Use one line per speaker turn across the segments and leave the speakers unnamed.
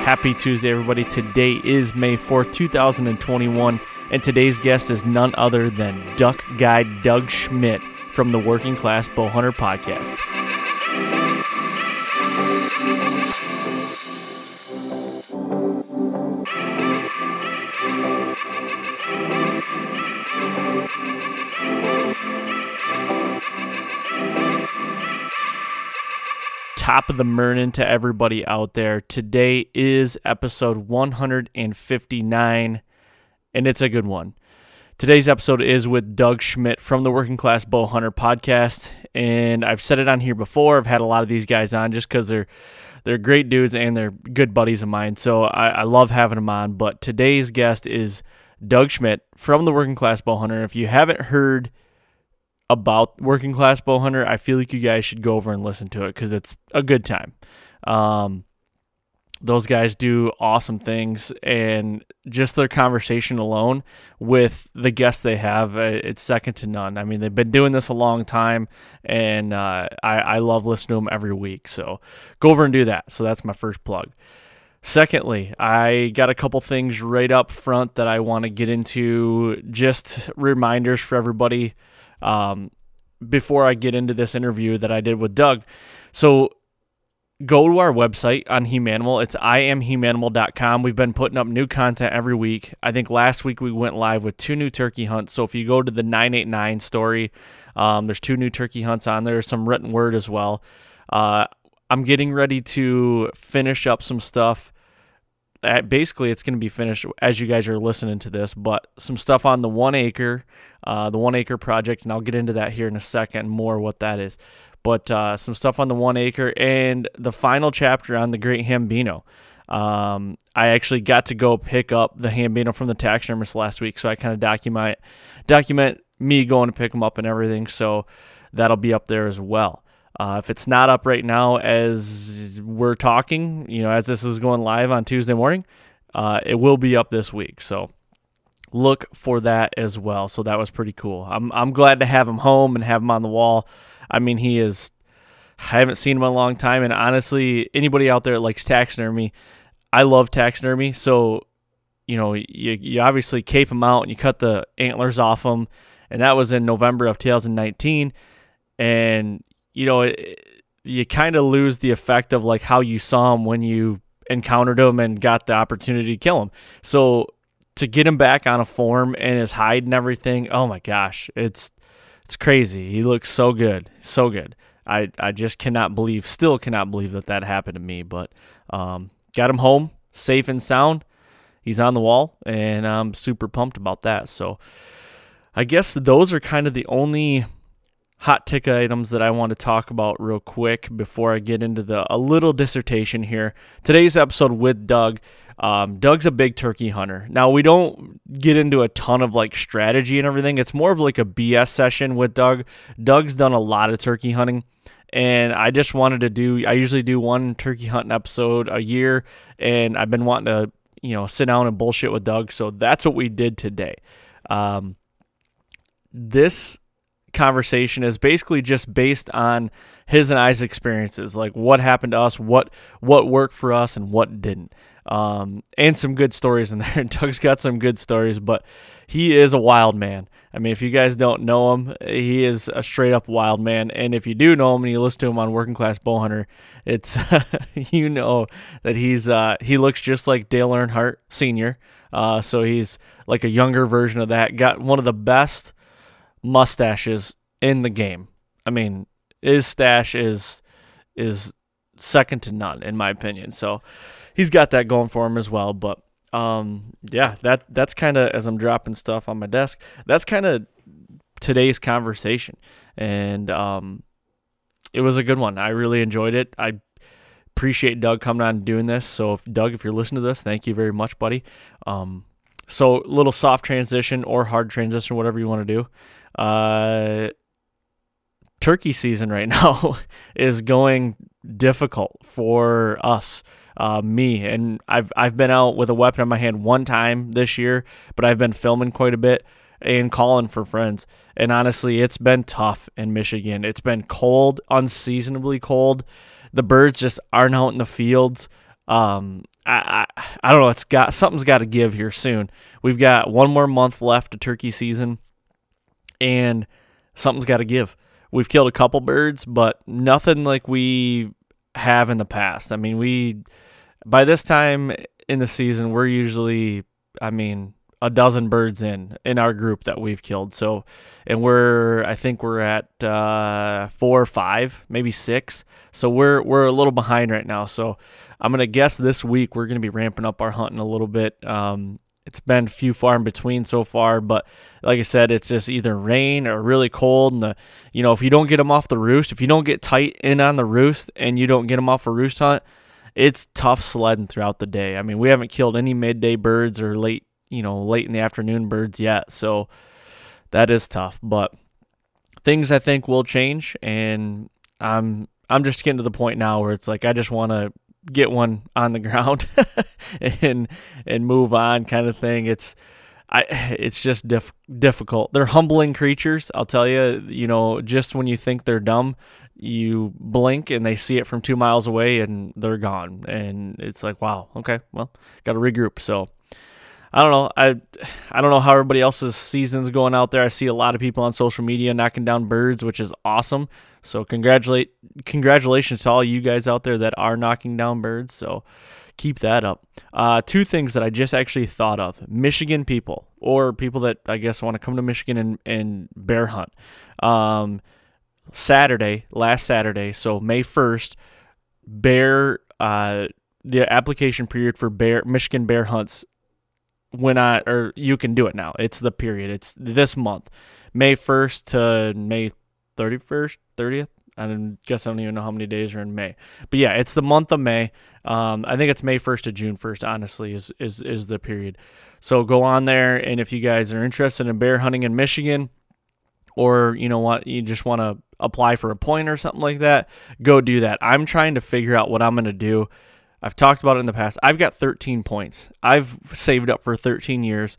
Happy Tuesday, everybody. Today is May 4th, 2021, and today's guest is none other than duck guide Doug Schmidt from the Working Class Bowhunter Podcast. Top of the morning to everybody out there. Today is episode 159, and it's a good one. Today's episode is with Doug Schmidt from the Working Class Bow Hunter podcast, and I've said it on here before. I've had a lot of these guys on just because they're they're great dudes and they're good buddies of mine. So I, I love having them on. But today's guest is Doug Schmidt from the Working Class Bow Hunter. If you haven't heard about Working Class Bow Hunter, I feel like you guys should go over and listen to it because it's a good time. Um, those guys do awesome things, and just their conversation alone with the guests they have, uh, it's second to none. I mean, they've been doing this a long time, and uh, I, I love listening to them every week. So go over and do that. So that's my first plug. Secondly, I got a couple things right up front that I want to get into, just reminders for everybody um, before I get into this interview that I did with Doug. So go to our website on Humanimal. It's iamhumanimal.com. We've been putting up new content every week. I think last week we went live with two new turkey hunts. So if you go to the 989 story, um, there's two new turkey hunts on there. Some written word as well. Uh, I'm getting ready to finish up some stuff basically it's going to be finished as you guys are listening to this but some stuff on the one acre uh, the one acre project and i'll get into that here in a second more what that is but uh, some stuff on the one acre and the final chapter on the great hambino um, i actually got to go pick up the hambino from the taxidermist last week so i kind of document document me going to pick them up and everything so that'll be up there as well uh, if it's not up right now as we're talking, you know, as this is going live on Tuesday morning, uh, it will be up this week. So look for that as well. So that was pretty cool. I'm I'm glad to have him home and have him on the wall. I mean, he is. I haven't seen him in a long time, and honestly, anybody out there that likes taxidermy, I love taxidermy. So, you know, you you obviously cape him out and you cut the antlers off him, and that was in November of 2019, and you know, it, you kind of lose the effect of like how you saw him when you encountered him and got the opportunity to kill him. So to get him back on a form and his hide and everything, oh my gosh, it's it's crazy. He looks so good, so good. I I just cannot believe, still cannot believe that that happened to me. But um, got him home safe and sound. He's on the wall, and I'm super pumped about that. So I guess those are kind of the only hot ticket items that I want to talk about real quick before I get into the a little dissertation here. Today's episode with Doug. Um, Doug's a big turkey hunter. Now we don't get into a ton of like strategy and everything. It's more of like a BS session with Doug. Doug's done a lot of turkey hunting and I just wanted to do. I usually do one turkey hunting episode a year, and I've been wanting to, you know, sit down and bullshit with Doug. So that's what we did today. Um, this conversation is basically just based on his and I's experiences, like what happened to us, what what worked for us, and what didn't. Um, and some good stories in there. Doug's got some good stories, but he is a wild man. I mean, if you guys don't know him, he is a straight up wild man. And if you do know him and you listen to him on Working Class Bowhunter, it's you know that he's uh, he looks just like Dale Earnhardt Senior. Uh, so he's like a younger version of that. Got one of the best mustaches in the game. I mean, his stash is is second to none in my opinion. So he's got that going for him as well. But um, yeah, that that's kind of as I'm dropping stuff on my desk. That's kind of today's conversation, and um, it was a good one. I really enjoyed it. I appreciate Doug coming on and doing this. So, if, Doug, if you're listening to this, thank you very much, buddy. Um, so, little soft transition or hard transition, whatever you want to do. Uh, turkey season right now is going difficult for us. Uh, me and I've I've been out with a weapon in my hand one time this year, but I've been filming quite a bit and calling for friends. And honestly, it's been tough in Michigan. It's been cold, unseasonably cold. The birds just aren't out in the fields. Um, I, I I don't know. It's got something's got to give here soon. We've got one more month left of turkey season, and something's got to give. We've killed a couple birds, but nothing like we have in the past. I mean, we by this time in the season, we're usually, I mean, a dozen birds in in our group that we've killed. So, and we're I think we're at uh, four or five, maybe six. So we're we're a little behind right now. So I'm gonna guess this week we're gonna be ramping up our hunting a little bit. Um, it's been few far in between so far, but like I said, it's just either rain or really cold. And the, you know, if you don't get them off the roost, if you don't get tight in on the roost and you don't get them off a roost hunt, it's tough sledding throughout the day. I mean, we haven't killed any midday birds or late, you know, late in the afternoon birds yet, so that is tough. But things I think will change, and I'm I'm just getting to the point now where it's like I just want to get one on the ground and and move on kind of thing. It's I it's just diff, difficult. They're humbling creatures, I'll tell you. You know, just when you think they're dumb, you blink and they see it from 2 miles away and they're gone. And it's like, wow, okay, well, got to regroup. So I don't know. I I don't know how everybody else's season's going out there. I see a lot of people on social media knocking down birds, which is awesome. So congratulate congratulations to all you guys out there that are knocking down birds. So keep that up. Uh, two things that I just actually thought of: Michigan people or people that I guess want to come to Michigan and, and bear hunt. Um, Saturday, last Saturday, so May first, bear. Uh, the application period for bear Michigan bear hunts when I or you can do it now. It's the period. It's this month, May first to May thirty first, thirtieth. I guess I don't even know how many days are in May, but yeah, it's the month of May. Um, I think it's May first to June first. Honestly, is is is the period. So go on there, and if you guys are interested in bear hunting in Michigan, or you know what, you just want to apply for a point or something like that, go do that. I'm trying to figure out what I'm going to do I've talked about it in the past. I've got 13 points. I've saved up for 13 years.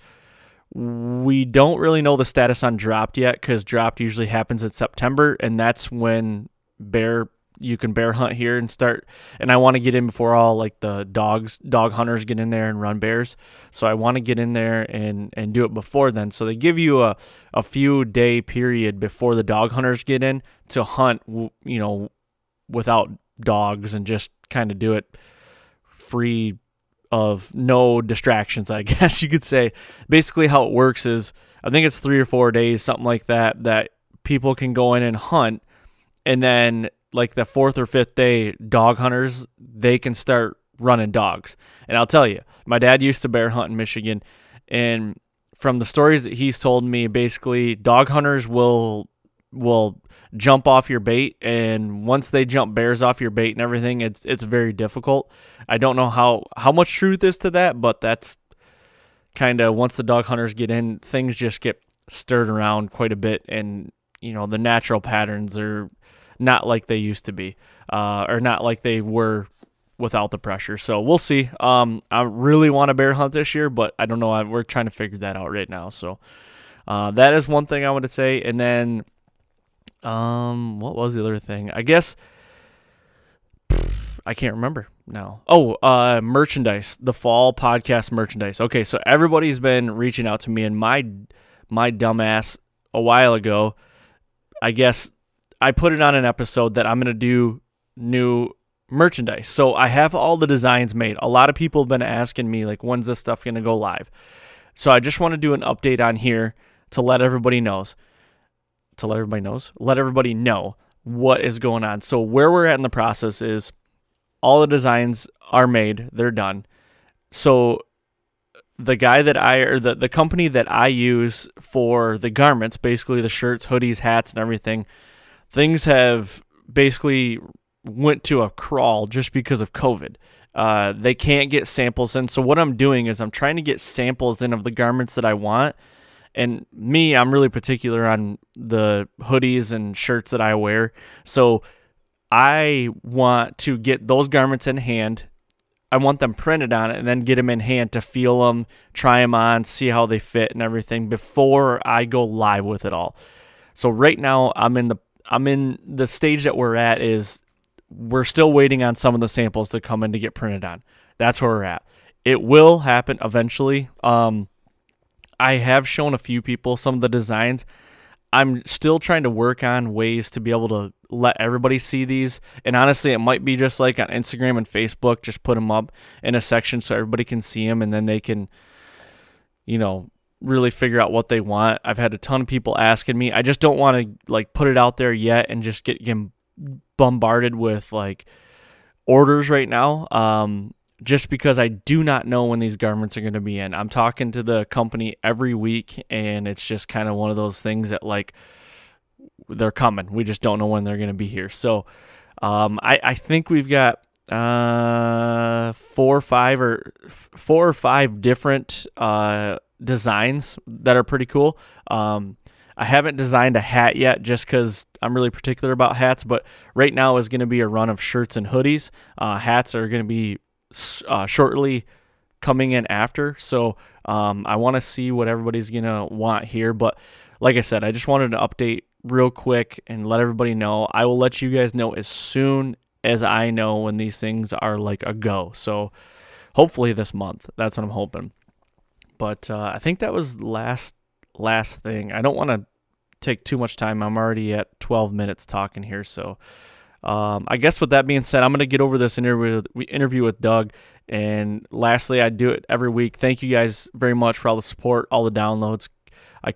We don't really know the status on dropped yet because dropped usually happens in September, and that's when bear you can bear hunt here and start. And I want to get in before all like the dogs, dog hunters get in there and run bears. So I want to get in there and and do it before then. So they give you a a few day period before the dog hunters get in to hunt. You know, without dogs and just kind of do it free of no distractions, I guess you could say. Basically, how it works is I think it's three or four days, something like that, that people can go in and hunt. And then, like the fourth or fifth day, dog hunters, they can start running dogs. And I'll tell you, my dad used to bear hunt in Michigan. And from the stories that he's told me, basically, dog hunters will will jump off your bait and once they jump bears off your bait and everything it's it's very difficult. I don't know how how much truth is to that but that's kind of once the dog hunters get in things just get stirred around quite a bit and you know the natural patterns are not like they used to be uh, or not like they were without the pressure. So we'll see. Um, i really want to bear hunt this year but i don't know. I, we're trying to figure that out right now. So uh, that is one thing i want to say. And then um, what was the other thing? I guess I can't remember now. Oh, uh, merchandise, the fall podcast merchandise. Okay, so everybody's been reaching out to me, and my my dumbass a while ago, I guess I put it on an episode that I'm gonna do new merchandise. So I have all the designs made. A lot of people have been asking me like, when's this stuff gonna go live? So I just want to do an update on here to let everybody knows to let everybody knows, let everybody know what is going on. So where we're at in the process is all the designs are made, they're done. So the guy that I or the, the company that I use for the garments, basically the shirts, hoodies, hats, and everything, things have basically went to a crawl just because of COVID. Uh, they can't get samples in. So what I'm doing is I'm trying to get samples in of the garments that I want and me, I'm really particular on the hoodies and shirts that I wear. So I want to get those garments in hand. I want them printed on it and then get them in hand to feel them, try them on, see how they fit and everything before I go live with it all. So right now I'm in the I'm in the stage that we're at is we're still waiting on some of the samples to come in to get printed on. That's where we're at. It will happen eventually. Um, I have shown a few people some of the designs. I'm still trying to work on ways to be able to let everybody see these. And honestly, it might be just like on Instagram and Facebook, just put them up in a section so everybody can see them and then they can, you know, really figure out what they want. I've had a ton of people asking me. I just don't want to like put it out there yet and just get, get bombarded with like orders right now. Um, just because I do not know when these garments are going to be in. I'm talking to the company every week, and it's just kind of one of those things that like they're coming. We just don't know when they're going to be here. So um, I, I think we've got uh, four or five or four or five different uh, designs that are pretty cool. Um, I haven't designed a hat yet just because I'm really particular about hats, but right now is going to be a run of shirts and hoodies. Uh, hats are going to be uh, shortly coming in after. So um, I want to see what everybody's going to want here. But like I said, I just wanted to update real quick and let everybody know. I will let you guys know as soon as I know when these things are like a go. So hopefully this month. That's what I'm hoping. But uh, I think that was last last thing. I don't want to take too much time. I'm already at 12 minutes talking here, so um, I guess with that being said, I'm going to get over this interview with, interview with Doug. And lastly, I do it every week. Thank you guys very much for all the support, all the downloads. I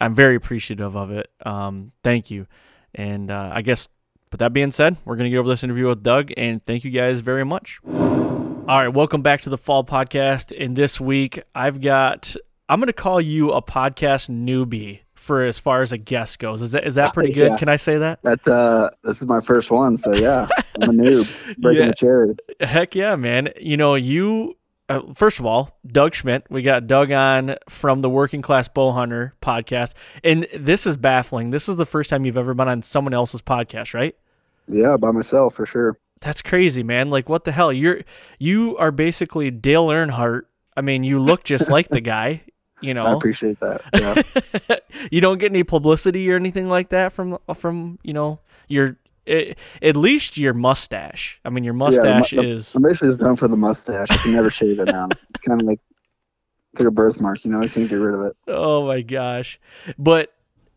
I'm very appreciative of it. Um, thank you. And uh, I guess with that being said, we're going to get over this interview with Doug. And thank you guys very much. All right, welcome back to the Fall Podcast. And this week, I've got I'm going to call you a podcast newbie for as far as a guest goes. Is that is that pretty good? Yeah. Can I say that?
That's uh this is my first one, so yeah. I'm a noob breaking yeah. the cherry.
Heck yeah, man. You know, you uh, first of all, Doug Schmidt. We got Doug on from the Working Class Bow Hunter podcast. And this is baffling. This is the first time you've ever been on someone else's podcast, right?
Yeah, by myself for sure.
That's crazy, man. Like what the hell? You're you are basically Dale Earnhardt. I mean, you look just like the guy. You know, I
appreciate that.
Yeah. you don't get any publicity or anything like that from from you know your at least your mustache. I mean, your mustache
yeah,
is.
I'm basically just done for the mustache. I can never shave it now. It's kind of like it's like a birthmark. You know, I can't get rid of it.
Oh my gosh! But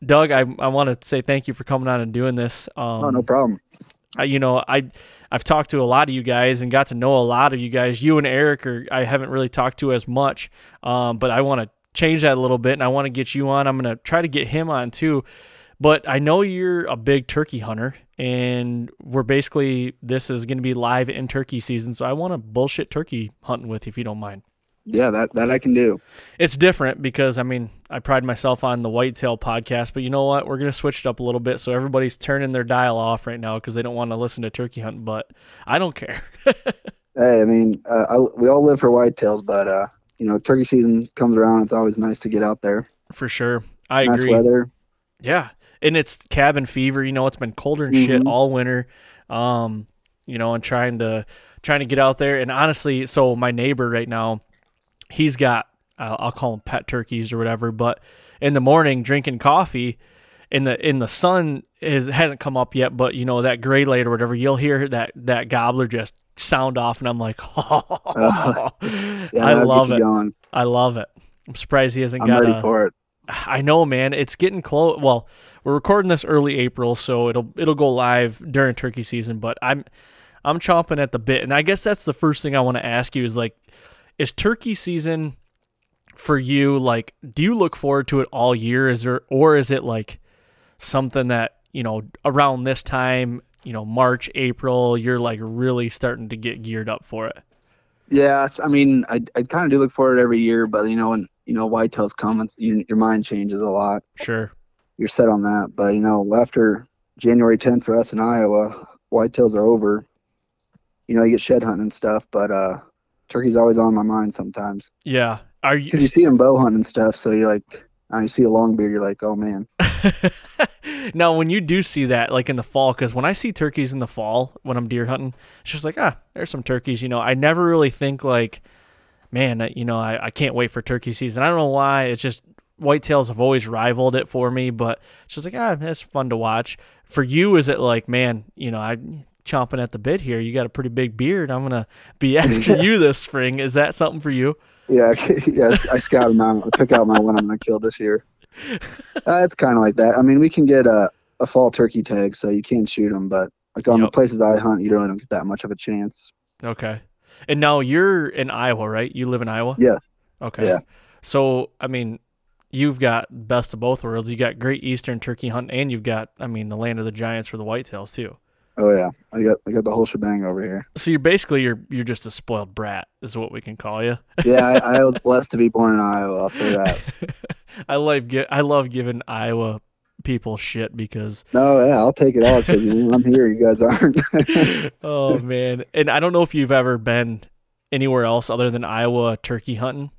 Doug, I I want to say thank you for coming on and doing this. Um,
oh, no problem.
I, you know, I I've talked to a lot of you guys and got to know a lot of you guys. You and Eric are I haven't really talked to as much, um, but I want to change that a little bit and I want to get you on. I'm going to try to get him on too. But I know you're a big turkey hunter and we're basically this is going to be live in turkey season, so I want to bullshit turkey hunting with you if you don't mind.
Yeah, that that I can do.
It's different because I mean I pride myself on the whitetail podcast, but you know what? We're gonna switch it up a little bit, so everybody's turning their dial off right now because they don't want to listen to turkey hunt. But I don't care.
Hey, I mean, uh, I, we all live for whitetails, but uh, you know, turkey season comes around. It's always nice to get out there.
For sure, I
nice
agree.
weather.
Yeah, and it's cabin fever. You know, it's been colder and shit
Mhm.
all winter. Um, you know, and trying to trying to get out there. And honestly, so my neighbor right now, he's got uh, I'll call them pet turkeys or whatever. But in the morning, drinking coffee, in the in the sun is hasn't come up yet. But you know that gray light or whatever, you'll hear that that gobbler just sound off, and I'm like,
Yeah,
I love it.
going.
I love it. I'm surprised he hasn't
I'm
got
ready
a.
for it.
I know, man. It's getting close. Well, we're recording this early April, so it'll it'll go live during turkey season. But I'm I'm chomping at the bit, and I guess that's the first thing I want to ask you is like, is turkey season for you? Like, do you look forward to it all year? Is there, or is it like something that you know around this time, you know, March, April, you're like really starting to get geared up for it?
Yeah, it's, I mean, I I kind of do look forward every year, but you know, when you know whitetails come, you, your mind changes a lot.
Sure.
You're set on that, but you know, after January 10th for us in Iowa, whitetails are over. You know, you get shed hunting and stuff, but uh, turkey's always on my mind sometimes
Yeah. Are you?
because you see them bow hunting and stuff. So you're like, uh, you see a long beard, you're like, oh man,
now, when you do see that, like in the fall, because when I see turkeys in the fall when I'm deer hunting, it's just like, ah, there's some turkeys. You know, I never really think like, man, you know, I, I can't wait for turkey season. I don't know why. It's just whitetails have always rivaled it for me, but it's just like, ah, that's fun to watch. For you, is it like, man, you know, I chomping at the bit here. You got a pretty big beard. I'm gonna be after you this spring. Is that something for you?
Yeah, yeah. I scout them out. I pick out my one I'm gonna kill this year. Uh, it's kind of like that. I mean, we can get a a fall turkey tag, so you can shoot them, but like on
Yep.
the places I hunt, you really don't get that much of a chance.
Okay. And now you're in Iowa, right? You live in Iowa?
Yeah.
Okay.
Yeah.
So, I mean, you've got best of both worlds. You got great eastern turkey hunt and you've got, I mean, the land of the giants for the whitetails too.
Oh yeah, I got I got the whole shebang over here.
So you're basically you're you're just a spoiled brat is what we can call you.
Yeah, I, I was blessed to be born in Iowa. I'll say that.
I love I love giving Iowa people shit because
No, yeah, I'll take it all because I'm here. You guys aren't.
oh man. And I don't know if you've ever been anywhere else other than Iowa turkey hunting.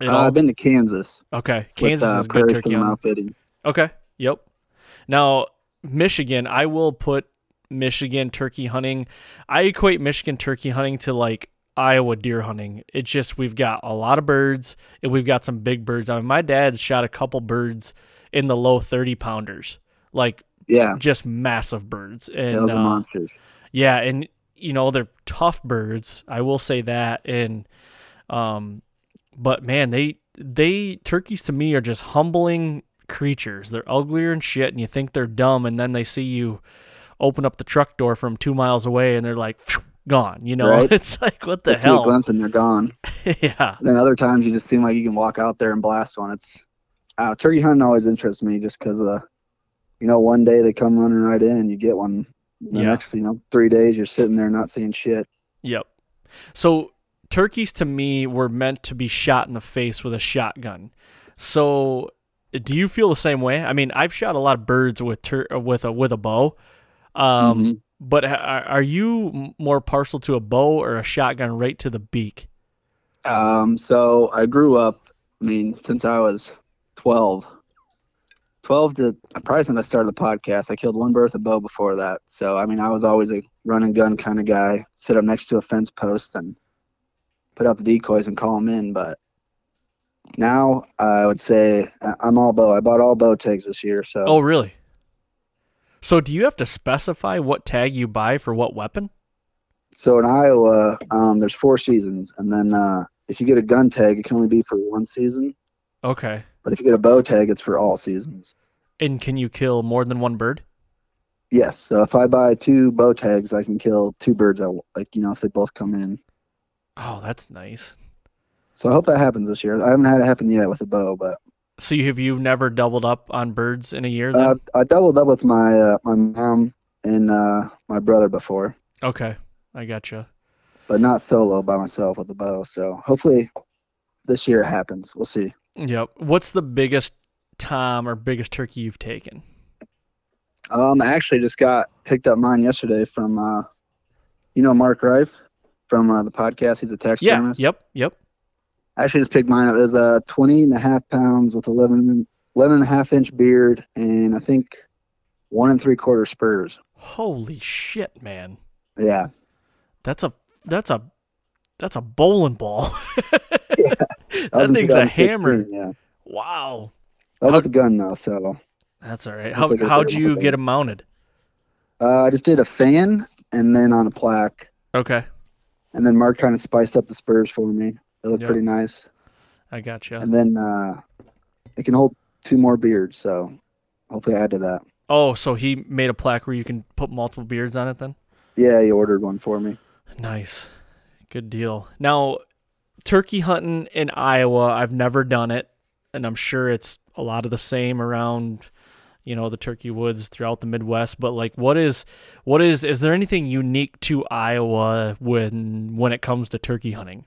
Uh. I've been to Kansas.
okay. Kansas
with, uh,
is good turkey hunting. Okay. Yep. Now, Michigan, I will put Michigan turkey hunting. I equate Michigan turkey hunting to like Iowa deer hunting. It's just we've got a lot of birds and we've got some big birds. I mean, my dad's shot a couple birds in the low 30 pounders, like
Yeah,
just massive birds. And
those are
uh,
monsters.
yeah, and you know they're tough birds. I will say that. And um, but man, they they turkeys to me are just humbling creatures. They're uglier and shit, and you think they're dumb, and then they see you open up the truck door from two miles away, and they're like gone. You know,
Right.
it's like what the
Just do a glimpse and they're gone.
yeah,
then other times you just seem like you can walk out there and blast one. It's uh, turkey hunting always interests me just because of the, you know, one day they come running right in and you get one. The
Yeah.
next, you know, three days you're sitting there not seeing shit.
Yep. So turkeys to me were meant to be shot in the face with a shotgun. So do you feel the same way? I mean, I've shot a lot of birds with tur- with a with a bow. Um,
Mhm.
but ha- are are you more partial to a bow or a shotgun right to the beak?
Um, so I grew up, I mean, since I was 12. 12 to probably since I started the podcast, I killed one bird with a bow before that. So, I mean, I was always a run and gun kind of guy, sit up next to a fence post and put out the decoys and call them in. But now I would say I'm all bow. I bought all bow tags this year. So,
Oh, really? So do you have to specify what tag you buy for what weapon?
so in Iowa, um, there's four seasons. And then uh, if you get a gun tag, it can only be for one season.
Okay.
But if you get a bow tag, it's for all seasons.
And can you kill more than one bird?
Yes. So if I buy two bow tags, I can kill two birds at like you know if they both come in.
Oh, that's nice.
So I hope that happens this year. I haven't had it happen yet with a bow, but
So you have you never doubled up on birds in a year? Then?
uh, I doubled up with my uh, my mom and uh, my brother before,
okay, I gotcha.
but not solo by myself with a bow. So hopefully this year it happens. We'll see.
Yep. What's the biggest tom or biggest turkey you've taken?
Um, I actually just got picked up mine yesterday from, uh, you know, Mark Rife from uh, the podcast. He's a taxidermist.
Yeah. Yep. Yep.
I actually just picked mine up. It was uh, 20 and a half pounds with 11, 11 and a half inch beard and I think one and three quarter spurs.
Holy shit, man.
Yeah.
That's a that's a that's a bowling ball.
That was
that
in
thing's a hammer.
Yeah.
Wow.
That was
How-
with the gun though, so
That's all right. How how'd you get them mounted?
uh, I just did a fan and then on a plaque.
Okay.
And then Mark kind of spiced up the spurs for me. They look
Yeah.
pretty nice.
I got you.
And then uh, it can hold two more beards, so hopefully add to that.
Oh, so he made a plaque where you can put multiple beards on it then?
Yeah, he ordered one for me.
Nice. Good deal. Now, turkey hunting in Iowa, I've never done it, and I'm sure it's a lot of the same around, you know, the turkey woods throughout the Midwest, but like what is what is is there anything unique to Iowa when when it comes to turkey hunting?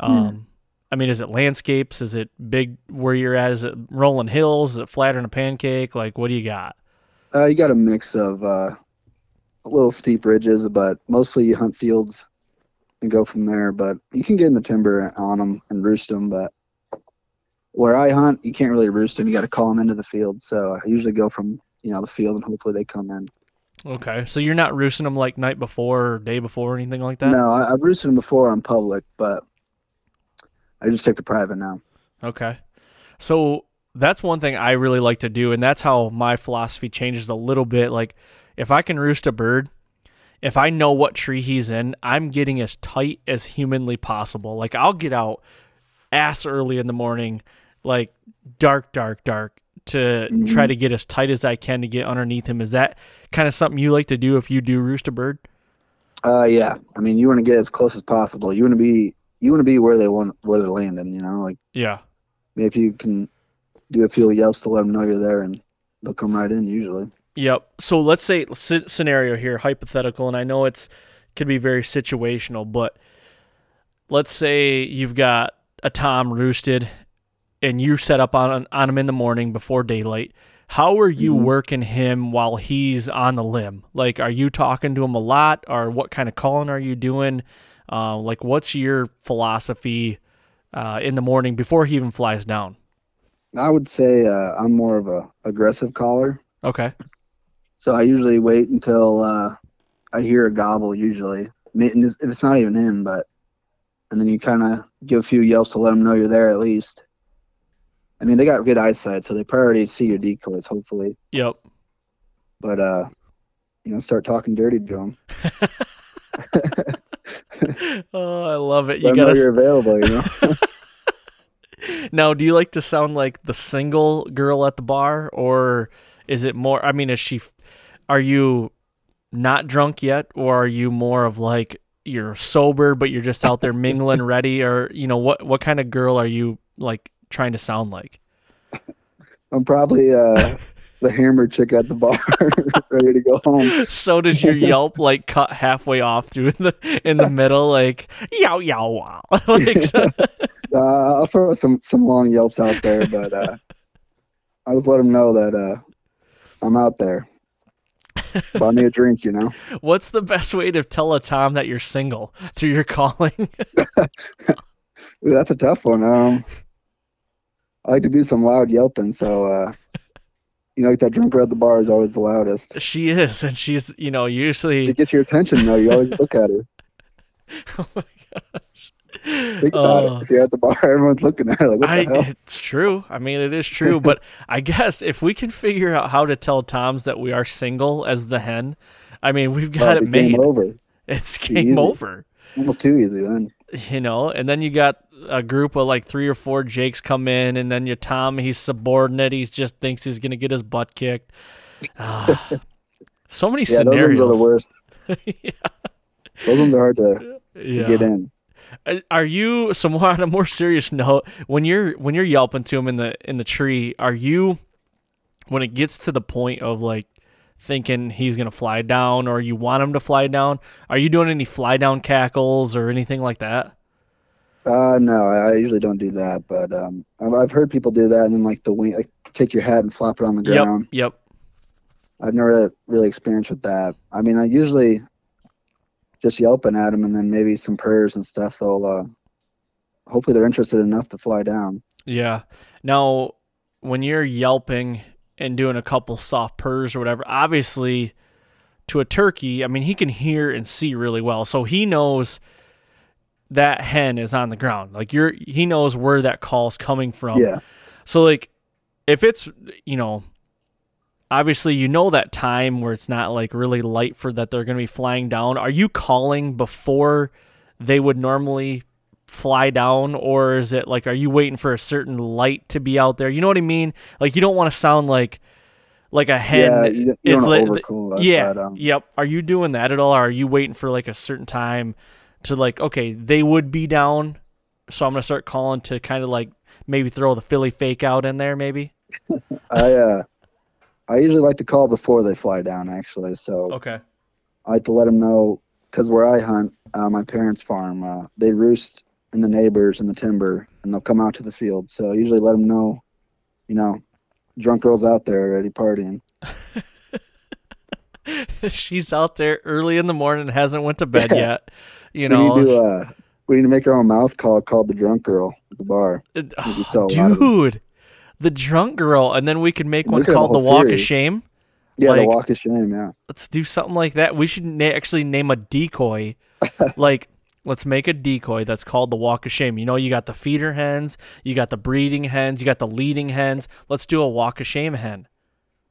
Um I mean, is it landscapes? Is it big where you're at? Is it rolling hills? Is it flatter than a pancake? Like, what do you got?
Uh, you got a mix of uh, little steep ridges, but mostly you hunt fields and go from there. But you can get in the timber on them and roost them. But where I hunt, you can't really roost them. You got to call them into the field. So I usually go from you know the field and hopefully they come in.
Okay, so you're not roosting them like night before or day before or anything like that?
No, I, I've roosted them before on public, but I just take the private now.
Okay. So that's one thing I really like to do, and that's how my philosophy changes a little bit. Like, if I can roost a bird, if I know what tree he's in, I'm getting as tight as humanly possible. Like, I'll get out ass early in the morning, like dark, dark, dark, to try to get as tight as I can to get underneath him. Is that kind of something you like to do if you do roost a bird?
Uh, yeah. I mean, you want to get as close as possible. You want to be you want to be where they want where they're landing. You know, like
Yeah.
if you can do a few yelps to let them know you're there, and they'll come right in usually.
Yep. So let's say sce- scenario here, hypothetical, and I know it's could be very situational, but let's say you've got a tom roosted, and you set up on on him in the morning before daylight. How are you
Mhm.
working him while he's on the limb? Like, are you talking to him a lot, or what kind of calling are you doing? Uh, like, what's your philosophy uh, in the morning before he even flies down?
I would say uh, I'm more of a aggressive caller,
Okay.
so I usually wait until uh, I hear a gobble. Usually, and it's- if it's not even him, but and then you kind of give a few yelps to let them know you're there at least. I mean, they got good eyesight, so they probably see your decoys, hopefully.
Yep.
But uh, you know, start talking dirty to them.
oh, I love it. You
know
gotta
you're available. You know.
Now, do you like to sound like the single girl at the bar, or is it more? I mean, is she? Are you not drunk yet, or are you more of like you're sober but you're just out there mingling, ready, or you know what? What kind of girl are you like trying to sound like?
I'm probably uh, the hammer chick at the bar, ready to go home.
So does your Yelp like cut halfway off through the in the middle, like yow yow wow? like,
Uh, I'll throw some some long yelps out there, but uh, I'll just let them know that uh, I'm out there. Buy me a drink, you know.
what's the best way to tell a Tom that you're single through your calling?
That's a tough one. Um, I like to do some loud yelping, so uh, you know, like that drunk girl at the bar is always the loudest.
She is, and she's you know usually.
She gets your attention, though. You always look at her.
oh my gosh.
Think about
Oh,
it. If you're at the bar, everyone's looking at her like, "What
I,
the hell?"
it's true. I mean, it is true. but I guess if we can figure out how to tell Toms that we are single as the hen, I mean, we've got
Well,
it made.
over.
It's game
easy.
over.
Almost too easy then.
You know, and then you got a group of like three or four Jakes come in, and then your Tom, he's subordinate. He just thinks he's gonna get his butt kicked. Ah, so many
Yeah, those ones are the worst.
yeah.
Those ones are hard to, to
Yeah.
get in.
Uh, Are you so more on a more serious note when you're when you're yelping to him in the in the tree? Are you when it gets to the point of like thinking he's gonna fly down or you want him to fly down? Are you doing any fly down cackles or anything like that?
Uh, no, I usually don't do that, but um, I've, I've heard people do that, and then like the wing, like take your hat and flop it on the
Yep.
ground.
Yep.
I've never really experienced with that. I mean, I usually just yelping at them, and then maybe some prayers and stuff. They'll uh, hopefully they're interested enough to fly down.
Yeah. Now, when you're yelping and doing a couple soft purrs or whatever, obviously to a turkey, I mean, he can hear and see really well. So he knows that hen is on the ground. Like you're he knows where that call's coming from.
Yeah,
So like if it's, you know, obviously you know that time where it's not like really light for that they're going to be flying down. Are you calling before they would normally fly down or is it like are you waiting for a certain light to be out there? You know what I mean? Like you don't want to sound like like a hen
yeah. You, you
is
don't
lit-
want to overcool that.
yeah.
um,
Yep. Are you doing that at all? Or are you waiting for like a certain time to like, okay, they would be down. So I'm going to start calling to kind of like maybe throw the Philly fake out in there, maybe?
I uh, I usually like to call before they fly down, actually. So
Okay.
I like to let them know because where I hunt, uh, my parents' farm, uh, they roost in the neighbors in the timber, and they'll come out to the field. So I usually let them know, you know, drunk girls out there already partying.
She's out there early in the morning, hasn't went to bed
Yeah.
yet. You
we need to uh, we need to make our own mouth call called the drunk girl at the bar.
Uh,
We could sell a lot of them.
dude, the drunk girl, and then we could make
We
one
could
called the Walk of. Shame.
Yeah,
like-
the walk of shame. Yeah,
Let's do something like that. We should na- actually name a decoy. like, let's make a decoy that's called the Walk of Shame. You know, you got the feeder hens, you got the breeding hens, you got the leading hens. Let's do a Walk of Shame hen.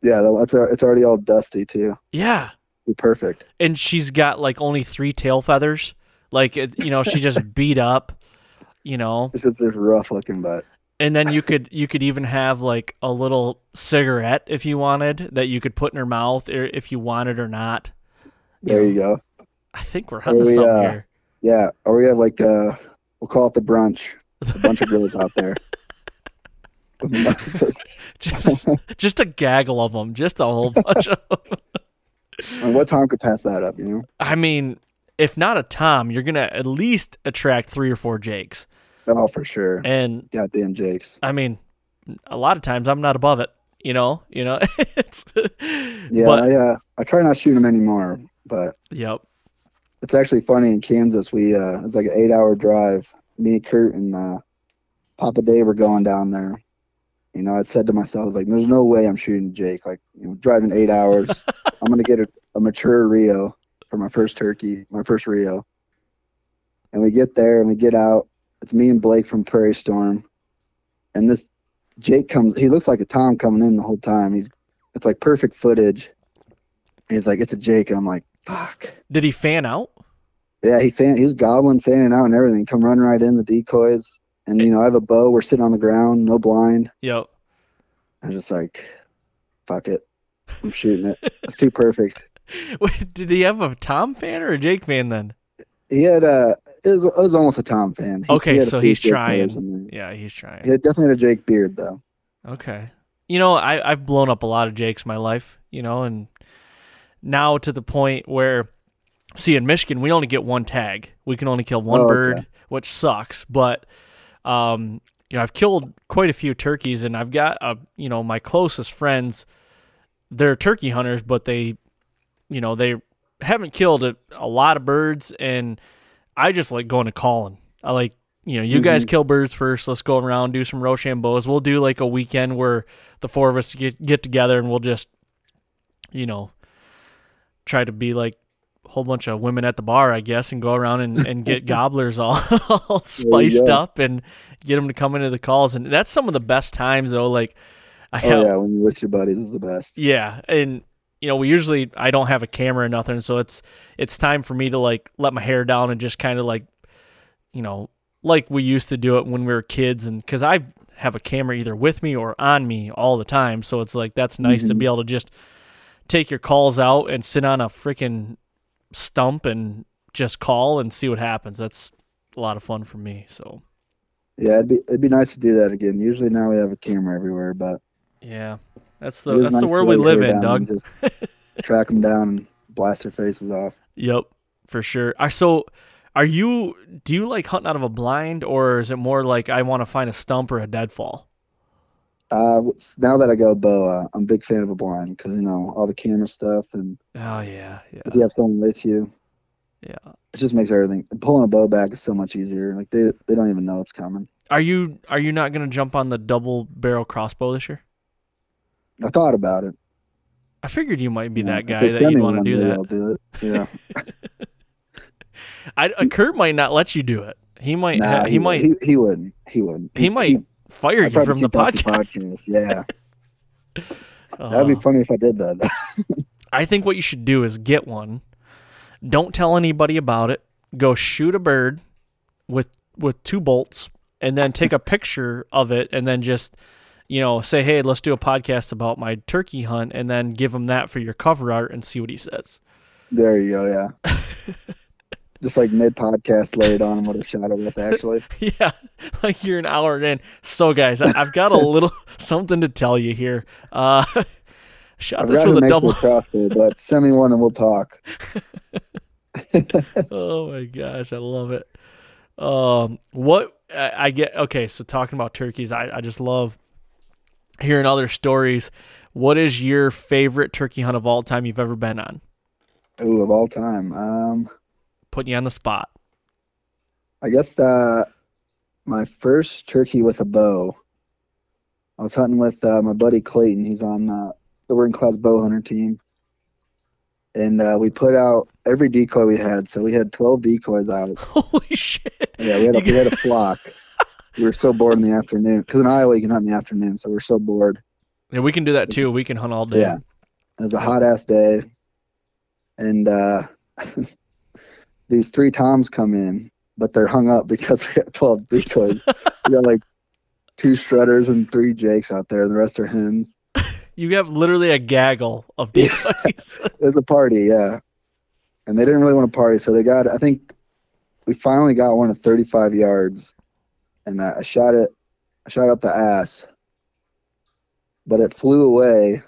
yeah. That's it's already all dusty too.
Yeah.
Be perfect.
and she's got like only three tail feathers. Like it, you know, she just beat up, you know.
It's just it's rough looking, but
And then you could you could even have like a little cigarette if you wanted that you could put in her mouth or if you wanted or not.
there you go.
I think we're onto
we,
something
uh,
here.
Yeah, or we have like uh, we'll call it the brunch. A bunch of girls out there.
Just just a gaggle of them, just a whole bunch of. 'em.
And what time could pass that up, you know?
I mean, if not a Tom, you're gonna at least attract three or four Jakes.
Oh, for sure.
And
Goddamn Jakes.
I mean, a lot of times I'm not above it. You know, you know. it's,
Yeah,
But,
I, uh, I try not to shoot them anymore, but
yep.
it's actually funny in Kansas. We uh, it's like an eight-hour drive. Me, Kurt, and uh, Papa Dave were going down there. You know, I said to myself, I was like, "There's no way I'm shooting Jake. Like, you know, driving eight hours. I'm gonna get a, a mature Rio for my first turkey, my first Rio." And we get there and we get out. It's me and Blake from Prairie Storm, and this Jake comes. He looks like a Tom coming in the whole time. He's it's like perfect footage. And he's like, "It's a Jake," and I'm like, "Fuck."
Did he fan out?
Yeah, he fan he was gobbling, fanning out, and everything. Come running right in the decoys, and you know I have a bow. We're sitting on the ground, no blind.
Yep.
I'm just like, fuck it, I'm shooting it. It's too perfect.
Wait, did he have a Tom fan or a Jake fan then?
He had a. it was, it was almost a Tom fan. He,
Okay,
he
so he's
Jake
trying.
players in there.
Yeah, he's trying.
He had, definitely had a Jake beard though.
Okay. You know, I, I've blown up a lot of Jakes in my life, you know, and now to the point where, see, in Michigan, we only get one tag. We can only kill one
Oh, okay.
bird, which sucks. But, um, you know, I've killed quite a few turkeys, and I've got, a you know, my closest friends, they're turkey hunters, but they, you know, they haven't killed a, a lot of birds, and I just like going to calling. I like, you know, you guys
Mhm.
kill birds first. Let's go around, do some Rochambeaus. We'll do like a weekend where the four of us get get together and we'll just, you know, try to be like a whole bunch of women at the bar, I guess, and go around and, and get gobblers all, all spiced up and get them to come into the calls. And that's some of the best times though. Like, I
Oh
have,
yeah, when you're with your buddies is the best.
yeah, and you know, we usually I don't have a camera or nothing, so it's it's time for me to like let my hair down and just kind of like, you know, like we used to do it when we were kids, and because I have a camera either with me or on me all the time, so it's like that's nice to
Mhm.
be able to just take your calls out and sit on a freaking stump and just call and see what happens. That's a lot of fun for me. So
Yeah, it'd be it'd be nice to do that again. Usually now we have a camera everywhere, but
yeah, that's the that's
nice
the world we live in, Doug.
Just track them down and blast their faces off.
Yep, for sure. I so Are you do you like hunting out of a blind or is it more like I want to find a stump or a deadfall?
Uh, now that I go bow, uh, I'm a big fan of a blind because you know all the camera stuff, and
Oh yeah, yeah,
if you have someone with you,
yeah.
it just makes everything. Pulling a bow back is so much easier. Like they they don't even know it's coming.
Are you are you not gonna jump on the double barrel crossbow this year?
I thought about it.
I figured you might be
know,
that guy that you'd want to do that.
I'll do it. Yeah,
I, uh, Kurt might not let you do it. He might.
nah,
ha- he, might.
He, he wouldn't. He wouldn't.
He might fire you from the
keep off
podcast.
Yeah, that'd be
Uh,
funny if I did that.
I think what you should do is get one. Don't tell anybody about it. Go shoot a bird with with two bolts, and then take a picture of it, and then just you know say, "Hey, let's do a podcast about my turkey hunt," and then give him that for your cover art and see what he says.
there you go. Yeah. Just like mid podcast, lay it on him with a shot of with. Actually,
yeah, like you're an hour in. So, guys, I, I've got a little something to tell you here. Uh, shot
I've
this
got
with a double.
crossbow, but send me one and we'll talk.
oh my gosh, I love it. Um, what I, I get? Okay, so talking about turkeys, I, I just love hearing other stories. What is your favorite turkey hunt of all time you've ever been on?
Ooh, of all time. Um,
Putting you on the spot.
I guess uh, my first turkey with a bow. I was hunting with uh, my buddy Clayton. He's on uh, the working class bow hunter team, and uh, we put out every decoy we had. So we had twelve decoys out.
Holy shit!
Yeah, we had a, we had a flock. We were so bored in the afternoon because in Iowa you can hunt in the afternoon, so we're so bored.
Yeah, we can do that too. We can hunt all day.
Yeah. It was a hot ass day, and uh, these three toms come in, but they're hung up because we have twelve decoys. we got like two strutters and three jakes out there, and the rest are hens.
You have literally a gaggle of decoys.
It was a party, yeah. And they didn't really want to party, so they got. I think we finally got one at 35 yards, and I, I shot it. I shot up the ass, but it flew away,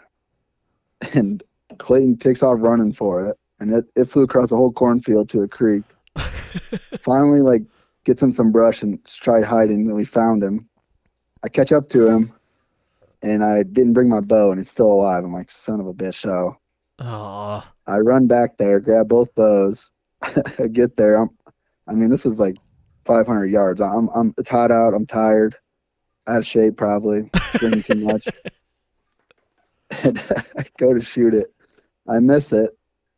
and Clayton takes off running for it, and it, it flew across the whole cornfield to a creek. finally, like gets in some brush and tried hiding, and we found him. I catch up to him, and I didn't bring my bow, and he's still alive. I'm like, son of a bitch. So
oh,
I run back there, grab both bows. I get there. I'm, I mean, this is like 500 yards. I'm, I'm, it's hot out. I'm tired, out of shape, probably drinking too much. and I go to shoot it. I miss it.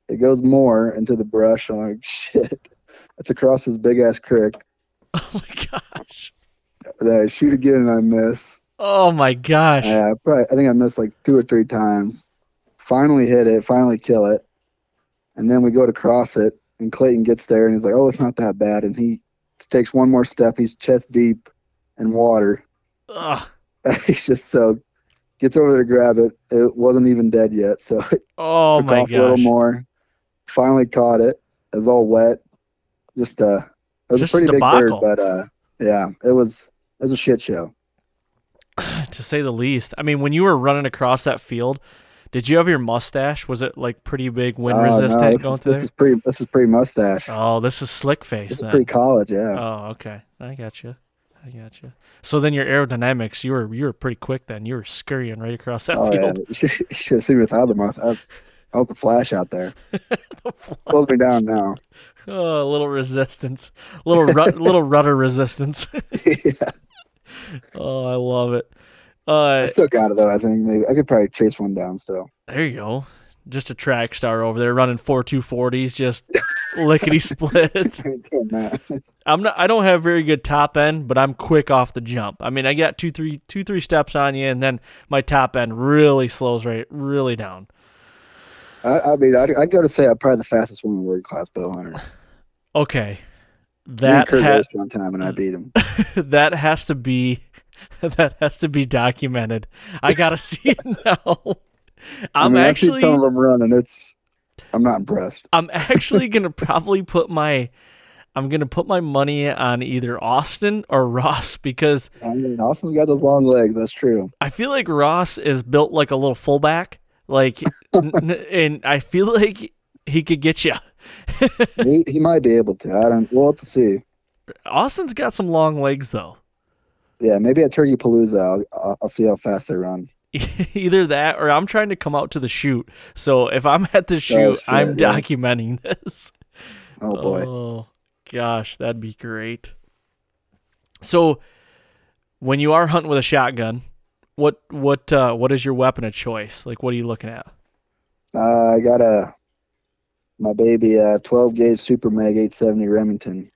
It goes more into the brush. I'm like, shit. It's across this big ass creek.
oh my gosh.
Then I shoot again and I miss.
Oh my gosh.
Yeah, probably, I think I missed like two or three times. Finally hit it, finally kill it. And then we go to cross it, and Clayton gets there and he's like, oh, it's not that bad. And he takes one more step. He's chest deep in water.
Ugh.
he's just so gets over there to grab it. It wasn't even dead yet. So it
Oh
took
my
off a little more. Finally caught it. It was all wet. Just uh it was
Just
a pretty big bird, but uh yeah, it was it was a shit show.
to say the least. I mean, when you were running across that field, did you have your mustache? Was it like pretty big wind
Oh, no,
resistant
this,
going
is,
through
this is pretty this is pretty mustache.
Oh, this is slick face.
This is pretty college, yeah.
Oh, okay. I got you. I got you. So then your aerodynamics, you were you were pretty quick then. You were scurrying right across that
Oh
field.
you should, you should have seen without the mustache. I was, I was the flash out there. the Pulls me down now.
Oh, a little resistance, little rut, little rudder resistance.
yeah,
oh, I love it. Uh,
I still got it though. I think maybe I could probably chase one down still.
there you go. Just a track star over there running four two forties, just lickety split. I'm not. I don't have very good top end, but I'm quick off the jump. I mean, I got two, three, two, three steps on you, and then my top end really slows right, really down.
I, I mean, I'd, I'd go to say I'm probably the fastest one in the world class bow hunter.
Okay,
Me and
that
Kurt
ha-
one time and I beat him.
that has to be that has to be documented. I gotta see it now.
I
I'm
mean, I've seen
actually
some of them running. It's I'm not impressed.
I'm actually gonna probably put my I'm gonna put my money on either Austin or Ross because
I mean, Austin's got those long legs. That's true.
I feel like Ross is built like a little fullback, like, n- and I feel like he could get you.
he, he might be able to. I don't. We'll have to see.
Austin's got some long legs though.
Yeah, maybe at Turkey Palooza, I'll, I'll, see how fast they run.
Either that or I'm trying to come out to the shoot. So if I'm at the shoot,
shit,
I'm
yeah.
documenting this.
Oh boy.
Oh gosh, that'd be great. So when you are hunting with a shotgun, what what uh, what is your weapon of choice? Like what are you looking at?
Uh, I got a my baby uh 12 gauge Super Mag 870 Remington,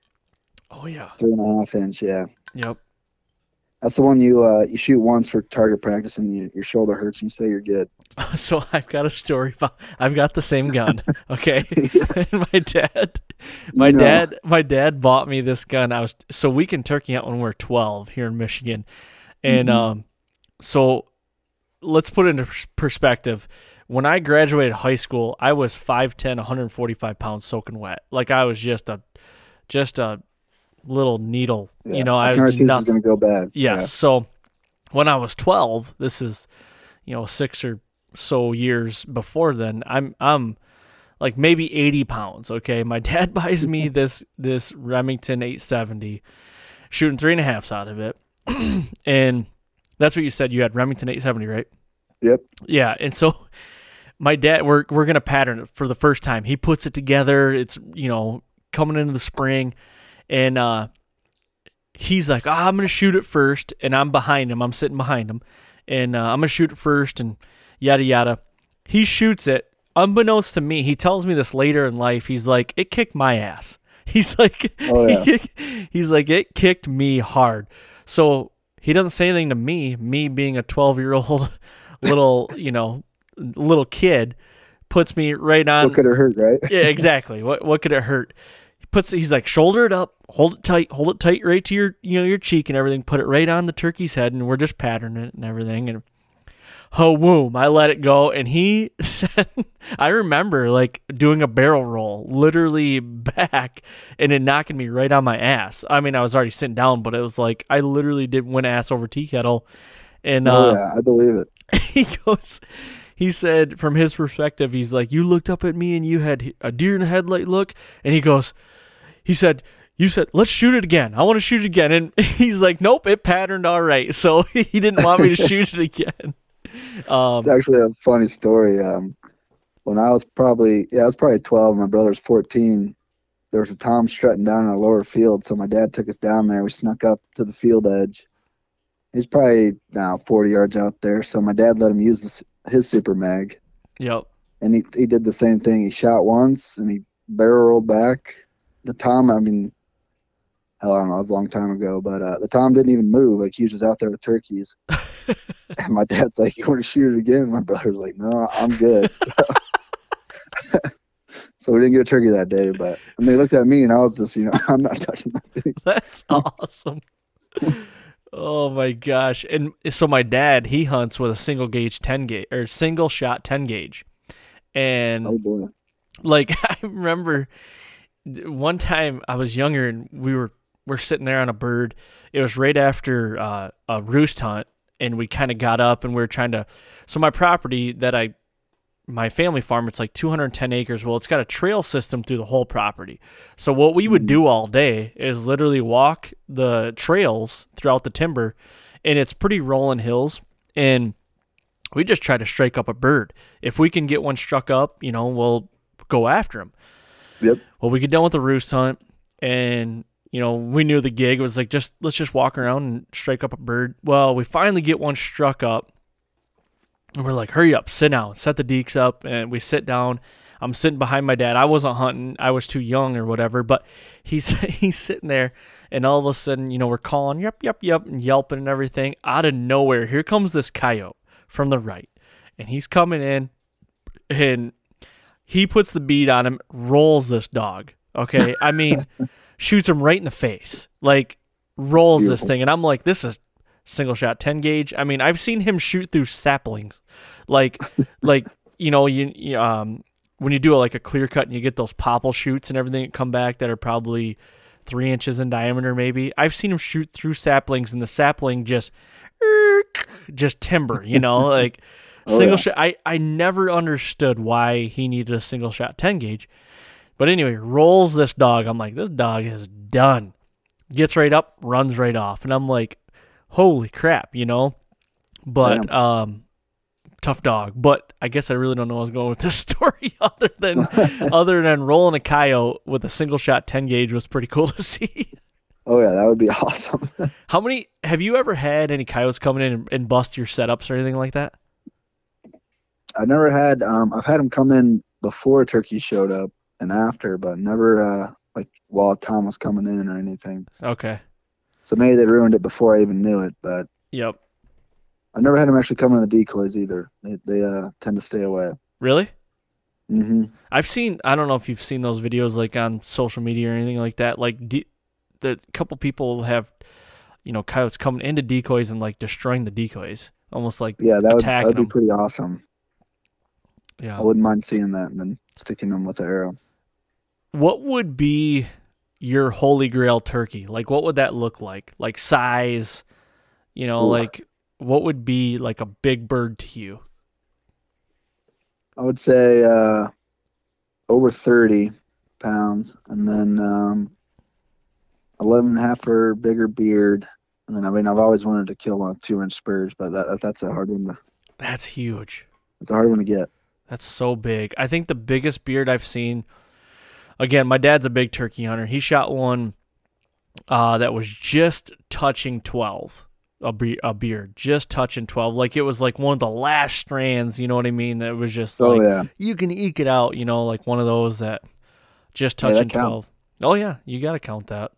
Oh yeah.
three and a half inch. Yeah,
Yep.
That's the one you uh you shoot once for target practice and you, your shoulder hurts and you say you're good.
So I've got a story. about- I've got the same gun. Okay. my dad, my
You know.
dad, my dad bought me this gun. I was so we can turkey hunt when we're 12 here in Michigan, and
Mhm.
um, so let's put it into perspective. When I graduated high school, I was 5'10", 145 pounds soaking wet. Like I was just a, just a little needle.
Yeah,
You know,
I
was
already see this
not,
is gonna go bad.
Yes. So when I was 12, this is, you know, six or so years before then, I'm, I'm like maybe 80 pounds. Okay. My dad buys me this, this Remington 870, shooting three and a halfs out of it. and that's what you said. You had Remington 870, right?
Yep.
Yeah. And so my dad, we're, we're going to pattern it for the first time. He puts it together. It's, you know, coming into the spring. And, uh, he's like, oh, I'm going to shoot it first. And I'm behind him. I'm sitting behind him. And uh, I'm going to shoot it first and yada, yada. He shoots it. Unbeknownst to me, he tells me this later in life. He's like, it kicked my ass. He's like,
Oh, yeah.
he he's like, it kicked me hard. So he doesn't say anything to me, me being a 12 year old little, you know, little kid, puts me right on.
What could have hurt, right?
yeah, exactly. What what could it hurt? Puts he's like shoulder it up, hold it tight, hold it tight right to your you know your cheek and everything. Put it right on the turkey's head, and we're just patterning it and everything. And oh, boom! I let it go, and he. I remember like doing a barrel roll, literally back, and it knocking me right on my ass. I mean, I was already sitting down, but it was like I literally did went ass over tea kettle, and
oh
uh,
yeah, I believe it.
he goes he said from his perspective he's like you looked up at me and you had a deer in the headlight look and he goes he said you said let's shoot it again i want to shoot it again and he's like nope it patterned all right so he didn't want me to shoot it again um
It's actually a funny story. Um, when I was probably yeah, I was probably twelve. My brother's fourteen. There was a tom strutting down in a lower field, so my dad took us down there. We snuck up to the field edge. He's probably now forty yards out there. So my dad let him use this, his super mag,
yep
and he he did the same thing. He shot once and he barrel rolled back. The tom, I mean, hell, I don't know, it was a long time ago, but uh, the tom didn't even move. Like he was just out there with turkeys. and my dad's like, "You want to shoot it again?" My brother's like, "No, I'm good." so we didn't get a turkey that day, but and they looked at me, and I was just, you know, I'm not touching that thing.
that's awesome oh my gosh and so my dad he hunts with a single gauge 10 gauge or single shot 10 gauge and
Oh boy,
like I remember one time I was younger and we were we're sitting there on a bird. It was right after uh, a roost hunt, and we kind of got up and we were trying to. So my property that I, my family farm, it's like 210 acres. Well, it's got a trail system through the whole property. So what we would do all day is literally walk the trails throughout the timber, and it's pretty rolling hills and. We just try to strike up a bird. If we can get one struck up, you know, we'll go after him.
Yep.
Well, we get done with the roost hunt, and you know we knew the gig it was like just let's just walk around and strike up a bird. Well, we finally get one struck up, and we're like, hurry up, sit down, set the deeks up, and we sit down. I'm sitting behind my dad. I wasn't hunting. I was too young or whatever, but he's he's sitting there, and all of a sudden, you know, we're calling yep, yep, yep, and yelping and everything. Out of nowhere, here comes this coyote from the right, and he's coming in, and he puts the bead on him, rolls this dog. Okay, I mean, shoots him right in the face, like rolls this thing, and I'm like, this is single shot 10 gauge. I mean, I've seen him shoot through saplings, like, like you know, you, you um when you do like a clear cut and you get those popple shoots and everything that come back that are probably three inches in diameter, maybe. I've seen him shoot through saplings, and the sapling just just timber, you know, like
Oh,
single
yeah.
shot. I I never understood why he needed a single shot ten gauge. But anyway, rolls this dog. I'm like, this dog is done. Gets right up, runs right off, and I'm like, holy crap, you know. But um, tough dog. But I guess I really don't know where I was going with this story, other than other than rolling a coyote with a single shot ten gauge was pretty cool to see.
Oh yeah, that would be awesome.
How many have you ever had any coyotes coming in and, and bust your setups or anything like that?
I've never had. Um, I've had them come in before turkey showed up and after, but never uh, like while Tom was coming in or anything.
Okay.
So maybe they ruined it before I even knew it. But
Yep.
I've never had them actually come in the decoys either. They they uh, tend to stay away.
Really?
hmm
I've seen. I don't know if you've seen those videos like on social media or anything like that. Like de- the couple people have, you know, coyotes coming into decoys and like destroying the decoys, almost like
Yeah, that would that'd be
them.
pretty awesome.
Yeah.
I wouldn't mind seeing that and then sticking them with the arrow.
What would be your holy grail turkey? Like, what would that look like? Like size, you know,
Ooh.
like what would be like a big bird to you?
I would say uh, over 30 pounds, and then um, 11 and a half or bigger beard. And then, I mean, I've always wanted to kill one two inch spurs, but that, that's a hard one. To,
That's huge.
it's a hard one to get.
That's so big. I think the biggest beard I've seen. Again, my dad's a big turkey hunter. He shot one uh, that was just touching twelve. A, be- a beard, just touching twelve. Like it was like one of the last strands. You know what I mean? That was just
Oh
like
yeah,
you can eke it out. You know, like one of those that just
Yeah, that
touching
counts.
twelve. Oh yeah, you got to count that.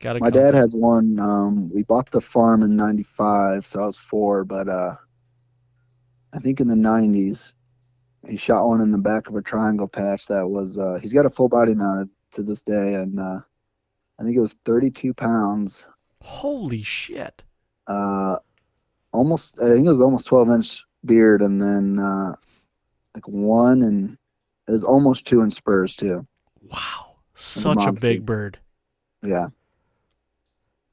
Got to.
my dad has one. Um, we bought the farm in '95, so I was four. But uh, I think in the '90s, he shot one in the back of a triangle patch that was. Uh, he's got a full body mounted to this day, and uh, I think it was 32 pounds.
Holy shit!
uh almost I think it was almost twelve inch beard and then uh like one and it was almost two inch spurs too.
Wow, such a big bird.
Yeah.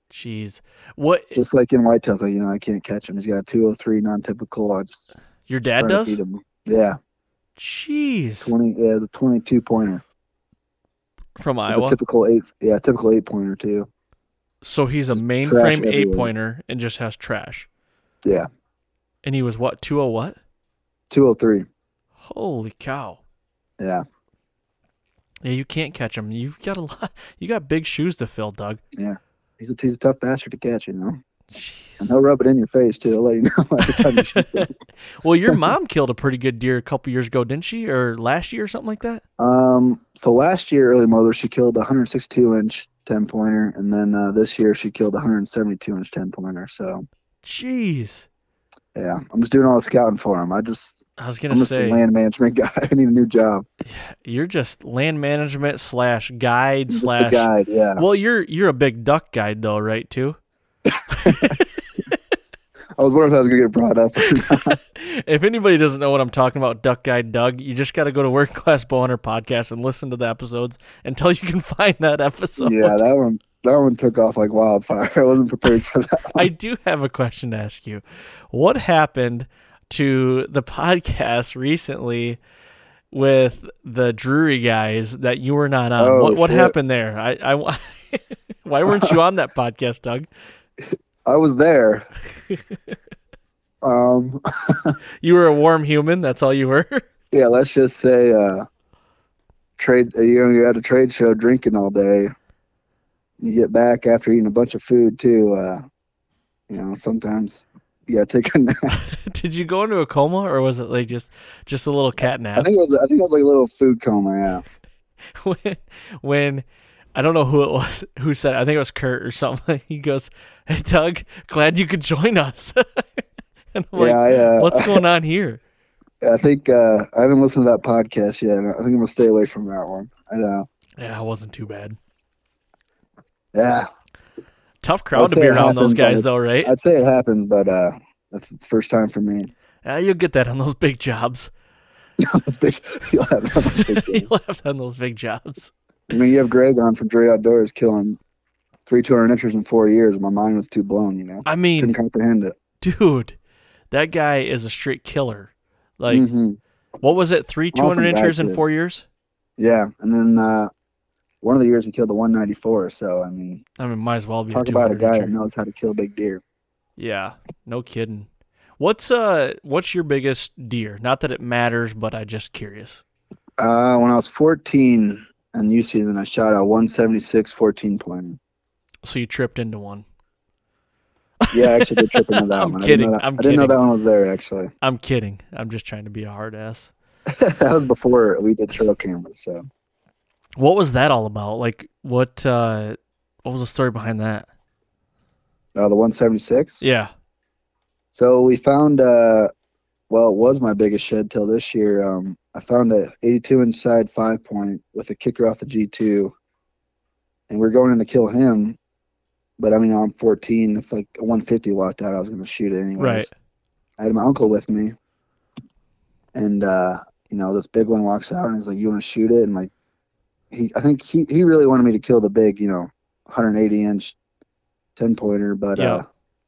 Jeez, what
Just like in whitetails, like, you know, I can't catch him. He's got a two oh three non typical. I just
your dad does?
Yeah.
Jeez,
Twenty yeah, the twenty two pointer.
from Iowa.
a typical eight yeah, typical eight pointer too.
So he's a mainframe eight pointer and just has trash.
Yeah.
And he was what, 20 what?
Two oh three.
Holy cow.
Yeah.
Yeah, you can't catch him. You've got a lot you got big shoes to fill, Doug.
Yeah, he's a he's a tough bastard to catch, you know. And he'll rub it in your face too. He'll let you know every time you shoot
well, your mom killed a pretty good deer a couple years ago, didn't she? Or last year or something like that?
Um, so last year, early mother, she killed a 162 inch 10 pointer, and then uh, this year she killed a 172 inch 10 pointer. So
Jeez.
yeah, I'm just doing all the scouting for him. I just,
I was gonna say
land management guy. I need a new job.
you're just land management slash guide slash
guide. Yeah.
Well, you're you're a big duck guide though, right? Too.
I was wondering if I was gonna get brought up. or not.
if anybody doesn't know what I'm talking about, Duck Guide Doug, you just got to go to Working Class Bowhunter podcast and listen to the episodes until you can find that episode.
yeah, that one, that one took off like wildfire. I wasn't prepared for that. One.
I do have a question to ask you. What happened to the podcast recently with the Drury guys that you were not on?
Oh,
what what happened there? I, I why weren't you on that podcast, Doug?
I was there. um,
You were a warm human. That's all you were.
yeah, let's just say, uh, trade. uh, You know, you're at a trade show drinking all day. You get back after eating a bunch of food too. Uh, you know, sometimes you gotta take a nap.
Did you go into a coma, or was it like just just a little cat nap?
I think it was. I think it was like a little food coma. Yeah.
when when I don't know who it was who said it. I think it was Kurt or something. He goes, "Hey Doug, glad you could join us." and I'm like,
yeah. I, uh,
"What's going on here?"
I think uh, I haven't listened to that podcast yet. I think I'm gonna stay away from that one. I know.
Yeah, it wasn't too bad.
Yeah,
Tough crowd to be around those guys, though, right?
I'd say it happens, but uh, that's the first time for me.
Uh, you'll get that on those big jobs.
It's big- you'll have that on
you'll have that on those big jobs.
I mean, you have Greg on from Drury Outdoors killing three 200 inches in four years. My mind was too blown. You know,
I mean, couldn't
comprehend it.
dude, that guy is a straight killer. Like,
Mhm.
what was it? Three two hundred
Awesome
inches in four years?
Yeah, and then uh, one of the years he killed the 194. So I mean,
I mean, might as well be.
talk about a guy that knows how to kill big deer.
Yeah, no kidding. What's uh, what's your biggest deer? Not that it matters, but I just curious.
Uh, when I was 14 in youth season, I shot a 176 14 pointer.
So you tripped into one.
Yeah, I actually did trip into that
I'm
one. I
kidding,
didn't know that,
I'm
I didn't know that one was there actually.
I'm kidding. I'm just trying to be a hard ass.
that was before we did trail cameras. So
What was that all about? Like, what uh, what was the story behind that?
uh, the 176.
Yeah.
So we found, uh, well, it was my biggest shed till this year. Um, I found a 82 inside five point with a kicker off the G2, and we are going in to kill him. But I mean, I'm 14. If like a 150 walked out, I was going to shoot it anyways.
Right.
I had my uncle with me, and uh, you know, this big one walks out and he's like, "You want to shoot it?" And like, he, I think he he really wanted me to kill the big, you know, 180 inch 10 pointer, but
Yeah.
uh,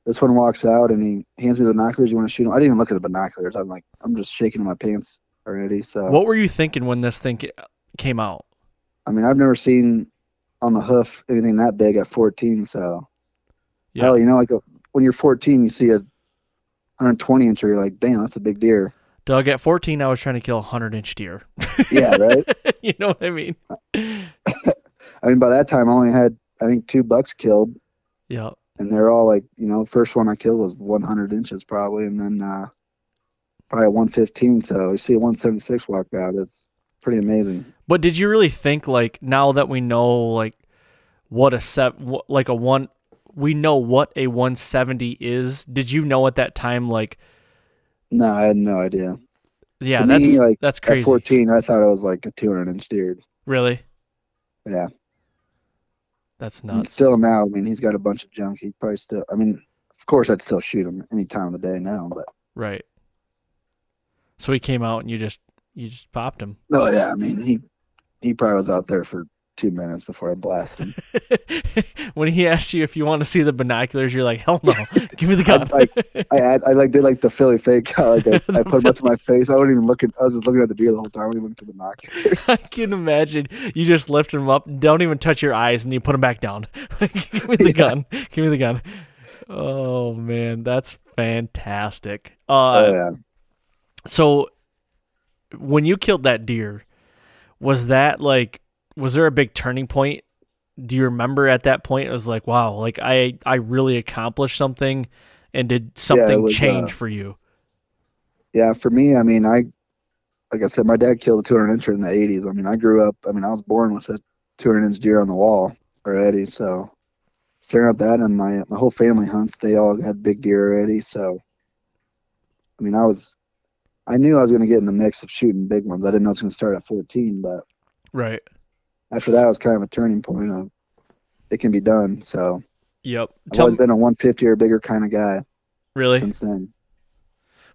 this one walks out and he hands me the binoculars. You want to shoot him? I didn't even look at the binoculars. I'm like, I'm just shaking in my pants already. So
What were you thinking when this thing came out?
I mean, I've never seen on the hoof anything that big at 14. So
Yeah.
hell, you know, like a, when you're 14, you see a 120 incher, you're like, damn, that's a big deer.
Doug, at 14, I was trying to kill a 100 inch deer.
Yeah, right.
you know what I mean?
I mean, by that time, I only had I think two bucks killed,
Yeah.
and they're all like, you know, first one I killed was 100 inches probably, and then uh, probably at 115. So you see a 176 walk out, it's pretty amazing.
But did you really think like now that we know like what a set like a one we know what a 170 is? Did you know at that time like
No, I had no idea.
yeah, that
me, like
that's crazy.
at
crazy.
14, I thought it was like a 200 inch deer.
Really?
Yeah.
That's
And
nuts.
still now, I mean, he's got a bunch of junk. He probably still. I mean, of course, I'd still shoot him any time of the day now, but
Right. So he came out and you just you just popped him.
oh yeah, I mean, he he probably was out there for two minutes before I blasted him.
when he asked you if you want to see the binoculars, you're like, "Hell no. Give me the gun."
like, I had, I like did like the Philly fake. Like I, I put him up to my face. I wasn't even looking. I was just looking at the deer the whole time. I wasn't even looking at the binoculars.
I can imagine you just lift him up, don't even touch your eyes, and you put him back down. Give me the
Yeah.
gun. Give me the gun. Oh man, that's fantastic.
oh
Uh,
yeah.
So when you killed that deer, was that like, was there a big turning point? Do you remember at that point? It was like, wow, like I I really accomplished something, and did something
was,
change
uh,
for you?
Yeah, for me, I mean, I like I said, my dad killed a 200 incher in the 80s. I mean, I grew up. I mean, I was born with a 200 inch deer on the wall already. So staring at that, and my my whole family hunts. They all had big deer already. So I mean, I was. I knew I was going to get in the mix of shooting big ones. I didn't know it was going to start at 14, but
Right.
after that, it was kind of a turning point of it can be done. So
Yep.
I've
Tell
always been a 150 or bigger kind of guy
really?
since then.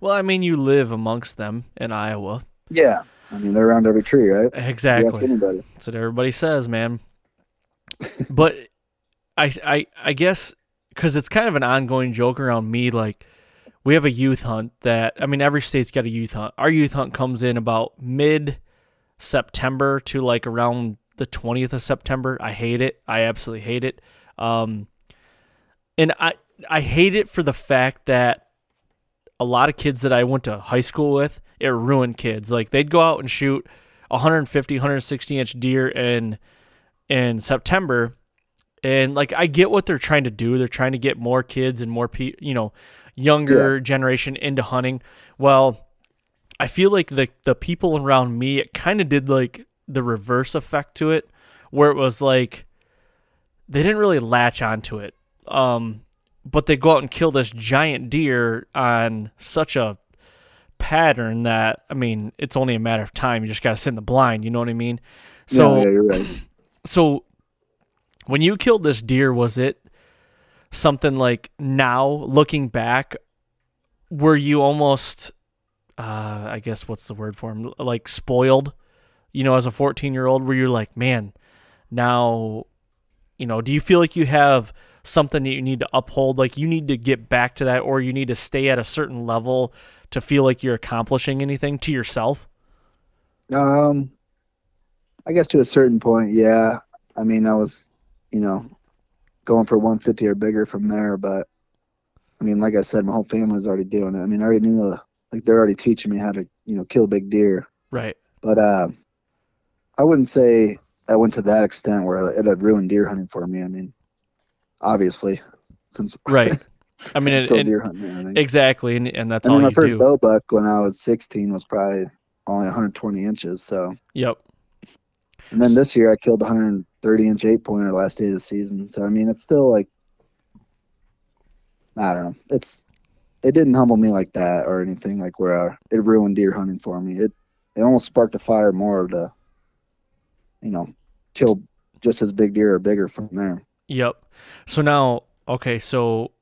Well, I mean, you live amongst them in Iowa.
Yeah, I mean they're around every tree, right?
Exactly. That's what everybody says, man. but I, I, I guess because it's kind of an ongoing joke around me. Like we have a youth hunt that I mean, every state's got a youth hunt. Our youth hunt comes in about mid September to like around the twentieth of September. I hate it. I absolutely hate it. Um, and I, I hate it for the fact that a lot of kids that I went to high school with, it ruined kids. Like they'd go out and shoot 150, 160 inch deer in in September, and like I get what they're trying to do. They're trying to get more kids and more people, you know, younger generation into hunting. Well, I feel like the the people around me, it kind of did like the reverse effect to it, where it was like they didn't really latch onto it. Um, but they go out and kill this giant deer on such a pattern that I mean, it's only a matter of time. You just got to sit in the blind. You know what I mean? So,
yeah, yeah, you're right.
so when you killed this deer, was it something like now looking back, were you almost, uh, I guess what's the word for him, like spoiled? You know, as a 14 year old, where you're like, man, now, you know, do you feel like you have something that you need to uphold? Like you need to get back to that, or you need to stay at a certain level to feel like you're accomplishing anything to yourself?
Um, I guess to a certain point, yeah. I mean, I was, you know, going for 150 or bigger from there. But I mean, like I said, my whole family's already doing it. I mean, I already knew the, like they're already teaching me how to you know kill big deer.
Right.
But uh, I wouldn't say I went to that extent where it had ruined deer hunting for me. I mean, obviously, since
right. I mean,
still
and,
deer hunting.
Exactly, and, and that's
I
all.
My first
do.
bow buck when I was 16 was probably only 120 inches. So.
Yep.
And then this year I killed 100. 30 inch eight pointer last day of the season. So I mean, it's still like I don't know. It's it didn't humble me like that or anything like where I, it ruined deer hunting for me. It it almost sparked a fire more to you know kill just as big deer or bigger from there.
Yep. So now, okay, so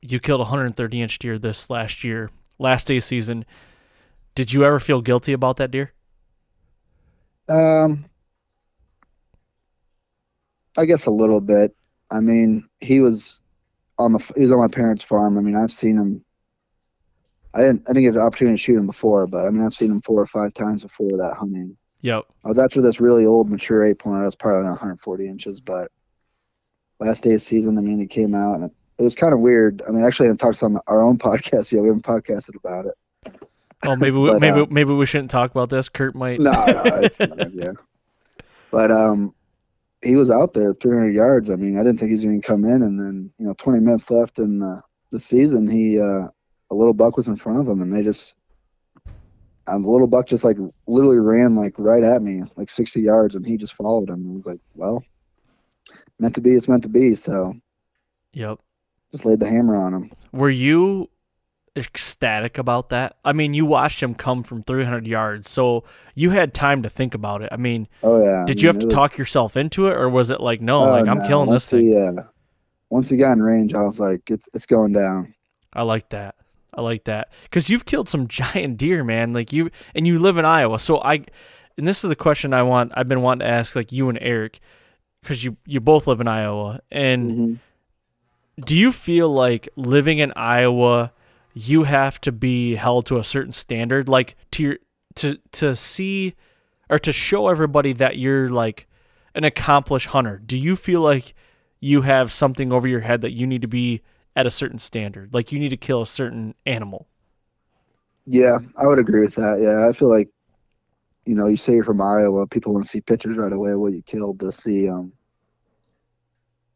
you killed 130 inch deer this last year, last day of season. Did you ever feel guilty about that deer?
Um, I guess a little bit. I mean, he was on the he was on my parents' farm. I mean, I've seen him. I didn't I didn't get the opportunity to shoot him before, but I mean, I've seen him four or five times before that hunting.
Yep.
I was after this really old mature eight pointer. That was probably 140 inches, but last day of season, I mean, he came out and it, it was kind of weird. I mean, actually, I talked on our own podcast. Yeah, we haven't podcasted about it.
Oh, maybe we,
But,
maybe
uh,
maybe we shouldn't talk about this. Kurt might.
No, no, it's not yeah. But um, he was out there 300 yards. I mean, I didn't think he was going to come in, and then you know, 20 minutes left in the the season, he uh, a little buck was in front of him, and they just. And the little buck just like literally ran like right at me, like 60 yards, and he just followed him. And was like, well, meant to be, it's meant to be. So
Yep.
just laid the hammer on him.
Were you ecstatic about that? I mean, you watched him come from 300 yards, so you had time to think about it. I mean,
Oh yeah. I
did you have to
was-
talk yourself into it, or was it like, no,
oh,
like I'm
no,
killing this
once
thing?
He, uh, once he got in range, I was like, it's it's going down.
I like that. I like that because you've killed some giant deer, man. Like you, and you live in Iowa, so I. And this is the question I want. I've been wanting to ask, like you and Eric, because you you both live in Iowa, and
Mhm.
do you feel like living in Iowa, you have to be held to a certain standard, like to your to to see or to show everybody that you're like an accomplished hunter? Do you feel like you have something over your head that you need to be at a certain standard, like you need to kill a certain animal?
Yeah, I would agree with that. Yeah, I feel like, you know, you say you're from Iowa, people want to see pictures right away of what you killed to see um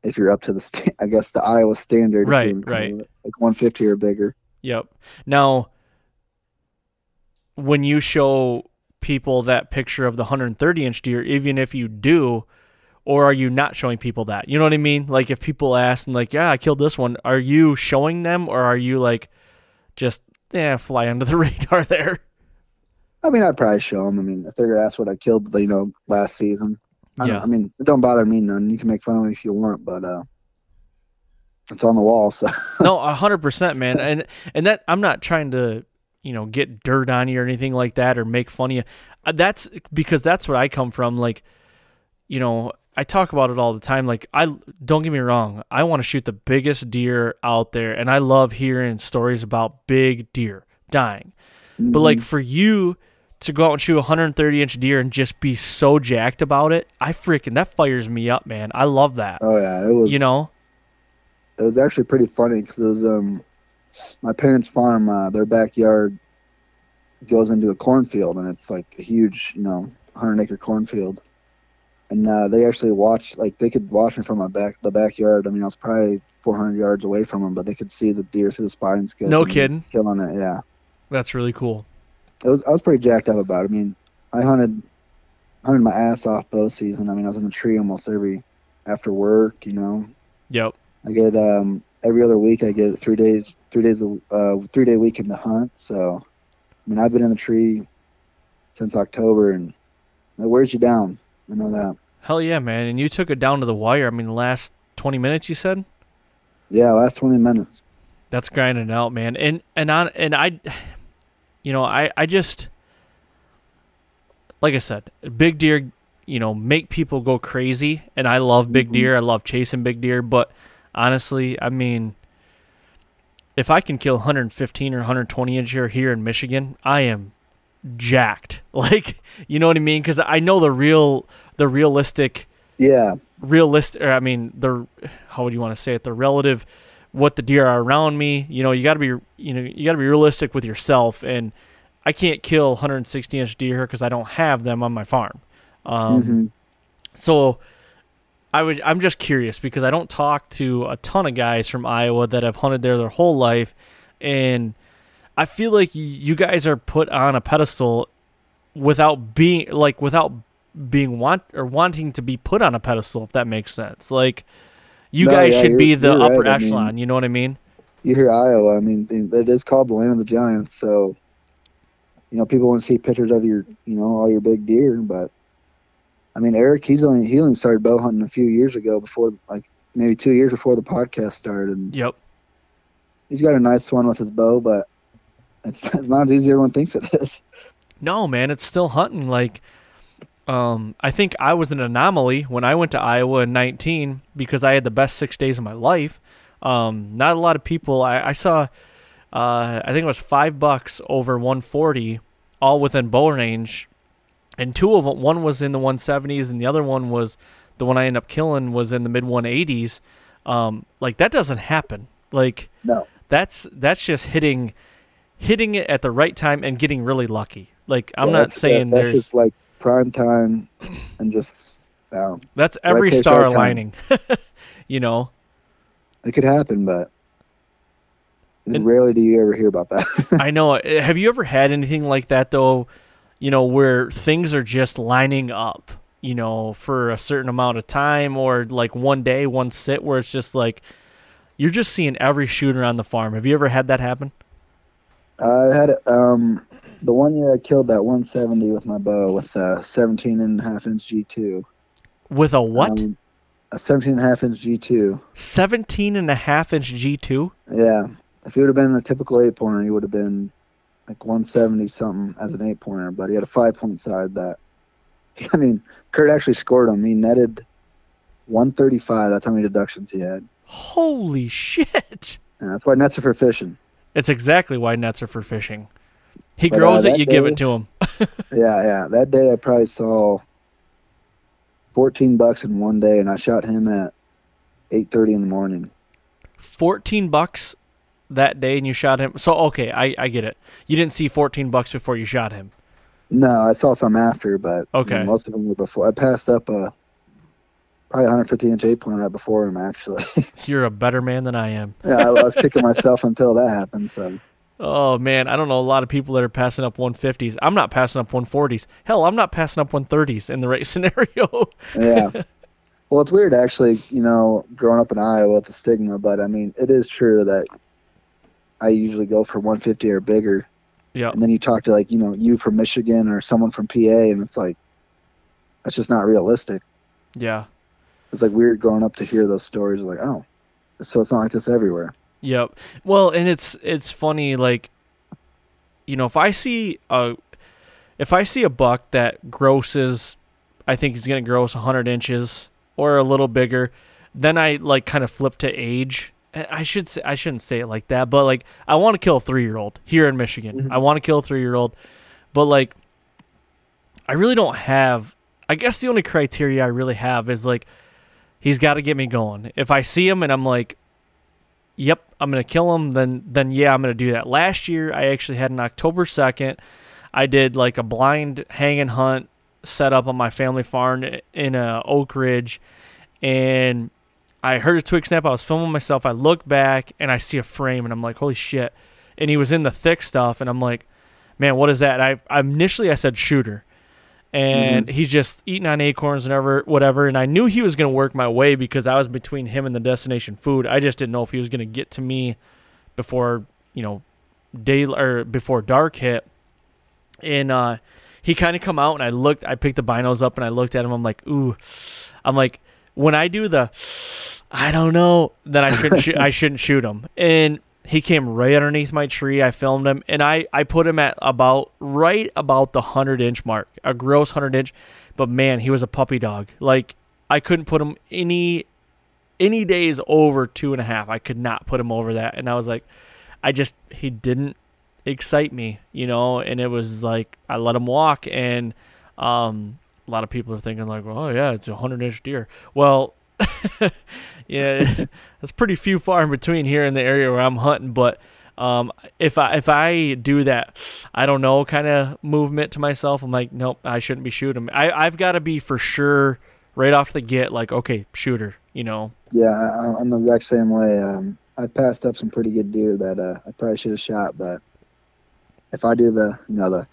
if you're up to the sta- I guess the Iowa standard,
Right, right.
like 150 or bigger.
Yep. Now, when you show people that picture of the 130 inch deer, even if you do, or are you not showing people that? You know what I mean? Like if people ask and like, yeah, I killed this one, are you showing them or are you like just yeah, fly under the radar there?
I mean, I'd probably show them. I mean, if they're gonna ask what I killed, you know, last season. I, don't-
Yeah.
I mean, it don't bother me none. You can make fun of me if you want, but uh, it's on the wall. So
no, a hundred percent, man. And and that I'm not trying to, you know, get dirt on you or anything like that or make fun of you. Uh, That's because that's what I come from. Like, you know, I talk about it all the time. Like, I don't get me wrong, I want to shoot the biggest deer out there, and I love hearing stories about big deer dying. But like for you to go out and shoot a 130 inch deer and just be so jacked about it, I freaking that fires me up, man. I love that.
oh yeah, it was.
you know,
it was actually pretty funny because it was um my parents' farm, uh, their backyard goes into a cornfield, and it's like a huge, you know, hundred acre cornfield. And uh, they actually watched, like they could watch me from my back, the backyard. I mean, I was probably 400 yards away from them, but they could see the deer through the spine scope.
No kidding.
Killing it, yeah.
that's really cool.
It was. I was pretty jacked up about it. I mean, I hunted, hunted my ass off bow season. I mean, I was in the tree almost every after work. You know,
Yep.
I get um every other week. I get three days, three days, a uh, three day week in the hunt. So, I mean, I've been in the tree since October, and it wears you down. I know that.
Hell yeah, man. And you took it down to the wire. I mean, the last 20 minutes you said?
Yeah, last twenty minutes.
That's grinding out, man. And and on and I you know, I I just like I said, big deer, you know, make people go crazy and I love big
Mhm.
deer. I love chasing big deer, but honestly, I mean if I can kill 115 or 120 inch deer here in Michigan, I am jacked. Like, you know what I mean? Cuz I know the real the realistic
Yeah,
realistic or I mean the how would you want to say it? The relative what the deer are around me. You know you got to be you know you got to be realistic with yourself. And I can't kill 160 inch deer because I don't have them on my farm. Um,
hmm
so I would I'm just curious because I don't talk to a ton of guys from Iowa that have hunted there their whole life and I feel like you guys are put on a pedestal without being like without being want or wanting to be put on a pedestal if that makes sense. Like you
No,
guys
yeah,
should be the upper
right. I mean-
echelon, you know what I mean?
you hear Iowa. I mean, it is called the land of the giants. So, you know, people want to see pictures of your, you know, all your big deer. But I mean, Eric, he's only he only started bow hunting a few years ago, before like maybe two years before the podcast started.
Yep.
he's got a nice one with his bow, but it's, it's not as easy as everyone thinks it is.
No, man, it's still hunting. Like, um, I think I was an anomaly when I went to Iowa in 19 because I had the best six days of my life. Um, not a lot of people. I, I saw, uh, I think it was five bucks over 140, all within bow range, and two of them. One was in the 170s, and the other one was the one I ended up killing was in the mid 180s. Um, like that doesn't happen. Like
No.
that's that's just hitting hitting it at the right time and getting really lucky. Like I'm
Yeah,
not saying
that's
there's
just like prime time and just um,
that's every
place,
star
right
aligning. you know,
it could happen, but
And-
rarely do you ever hear about that.
I know. Have you ever had anything like that though? You know, where things are just lining up. You know, for a certain amount of time, or like one day, one sit, where it's just like you're just seeing every shooter on the farm. Have you ever had that happen?
I had it um the one year I killed that 170 with my bow with a 17 and a half inch G2.
With a what?
Um, a 17 and a half inch G2.
17 and a half inch G2?
Yeah. If he would have been a typical eight pointer, he would have been like 170 something as an eight pointer, but he had a five point side that, I mean, Kurt actually scored him. He netted 135. That's how many deductions he had.
Holy shit.
And that's why nets are for fishing.
It's exactly why nets are for fishing. He
But, uh,
grows it,
that
you give it to him.
Yeah, yeah. That day I probably saw 14 bucks in one day, and I shot him at 8:30 in the morning.
14 bucks that day and you shot him. So okay, I I get it. You didn't see 14 bucks before you shot him.
No, I saw some after, but
Okay.
most of them were before. I passed up a probably 150 inch eight pointer right before him. Actually,
You're a better man than I am.
yeah, I, I was kicking myself until that happened. So
Oh man, I don't know a lot of people that are passing up 150s. I'm not passing up 140s. Hell, I'm not passing up 130s in the right scenario.
yeah. well, it's weird actually. You know, growing up in Iowa with the stigma, but I mean, it is true that I usually go for 150 or bigger.
yeah.
and then you talk to like you know you from Michigan or someone from PA, and it's like that's just not realistic.
Yeah.
It's like weird growing up to hear those stories. Like, oh, so it's not like this everywhere.
Yep. Well, and it's it's funny like you know, if I see a if I see a buck that grosses I think he's going to gross 100 inches or a little bigger, then I like kind of flip to age. I should say I shouldn't say it like that, but like I want to kill a 3-year-old here in Michigan.
Mhm.
I want to kill a 3-year-old. But like I really don't have I guess the only criteria I really have is like he's got to get me going. If I see him and I'm like yep, I'm gonna kill him, then then yeah, I'm gonna do that. Last year, I actually had an October second. I did like a blind hang and hunt set up on my family farm in a Oak Ridge, and I heard a twig snap. I was filming myself. I look back and I see a frame, and I'm like, holy shit! And he was in the thick stuff, and I'm like, man, what is that? I, I initially I said shooter, and he's just eating on acorns and ever whatever. And I knew he was gonna work my way because I was between him and the destination food. I just didn't know if he was gonna get to me before you know day or before dark hit. And uh, he kind of come out, and I looked. I picked the binos up, and I looked at him. I'm like, ooh, I'm like, when I do the, I don't know, then I shouldn't shoot. I shouldn't shoot him. And he came right underneath my tree. I filmed him, and I I put him at about right about the hundred inch mark, a gross hundred inch. But man, he was a puppy dog. Like I couldn't put him any any days over two and a half. I could not put him over that, and I was like, I just he didn't excite me, you know. And it was like I let him walk, and um, a lot of people are thinking like, oh yeah, it's a hundred inch deer. Well, yeah, that's pretty few far in between here in the area where I'm hunting. But um, if I if I do that, I don't know, kind of movement to myself, I'm like, nope, I shouldn't be shooting. I I've got to be for sure right off the get, like, okay, shooter, you know.
Yeah, I, I'm the exact same way. Um, I passed up some pretty good deer that uh, I probably should have shot, but if I do the, you know, the,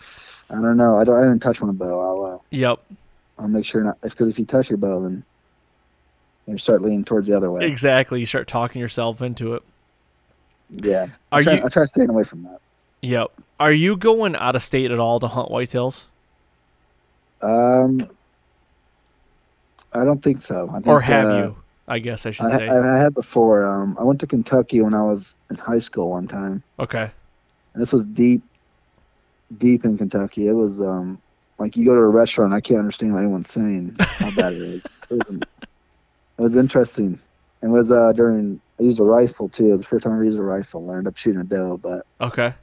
I don't know, I don't, I didn't touch one bow. I'll, uh,
Yep,
I'll make sure not, because if you touch your bow, then you start leaning towards the other way.
exactly. You start talking yourself into it.
Yeah,
Are
I try,
you?
I try staying away from that.
Yep. Are you going out of state at all to hunt whitetails,
Um, I don't think so. I think,
or have
uh,
you? I guess I should
I,
say.
I, I had before. Um, I went to Kentucky when I was in high school one time.
okay.
And this was deep, deep in Kentucky. It was um like you go to a restaurant, I can't understand what anyone's saying. How bad it is. It was, it was interesting. It was uh during I used a rifle too. It was the first time I used a rifle. I ended up shooting a doe, but
Okay.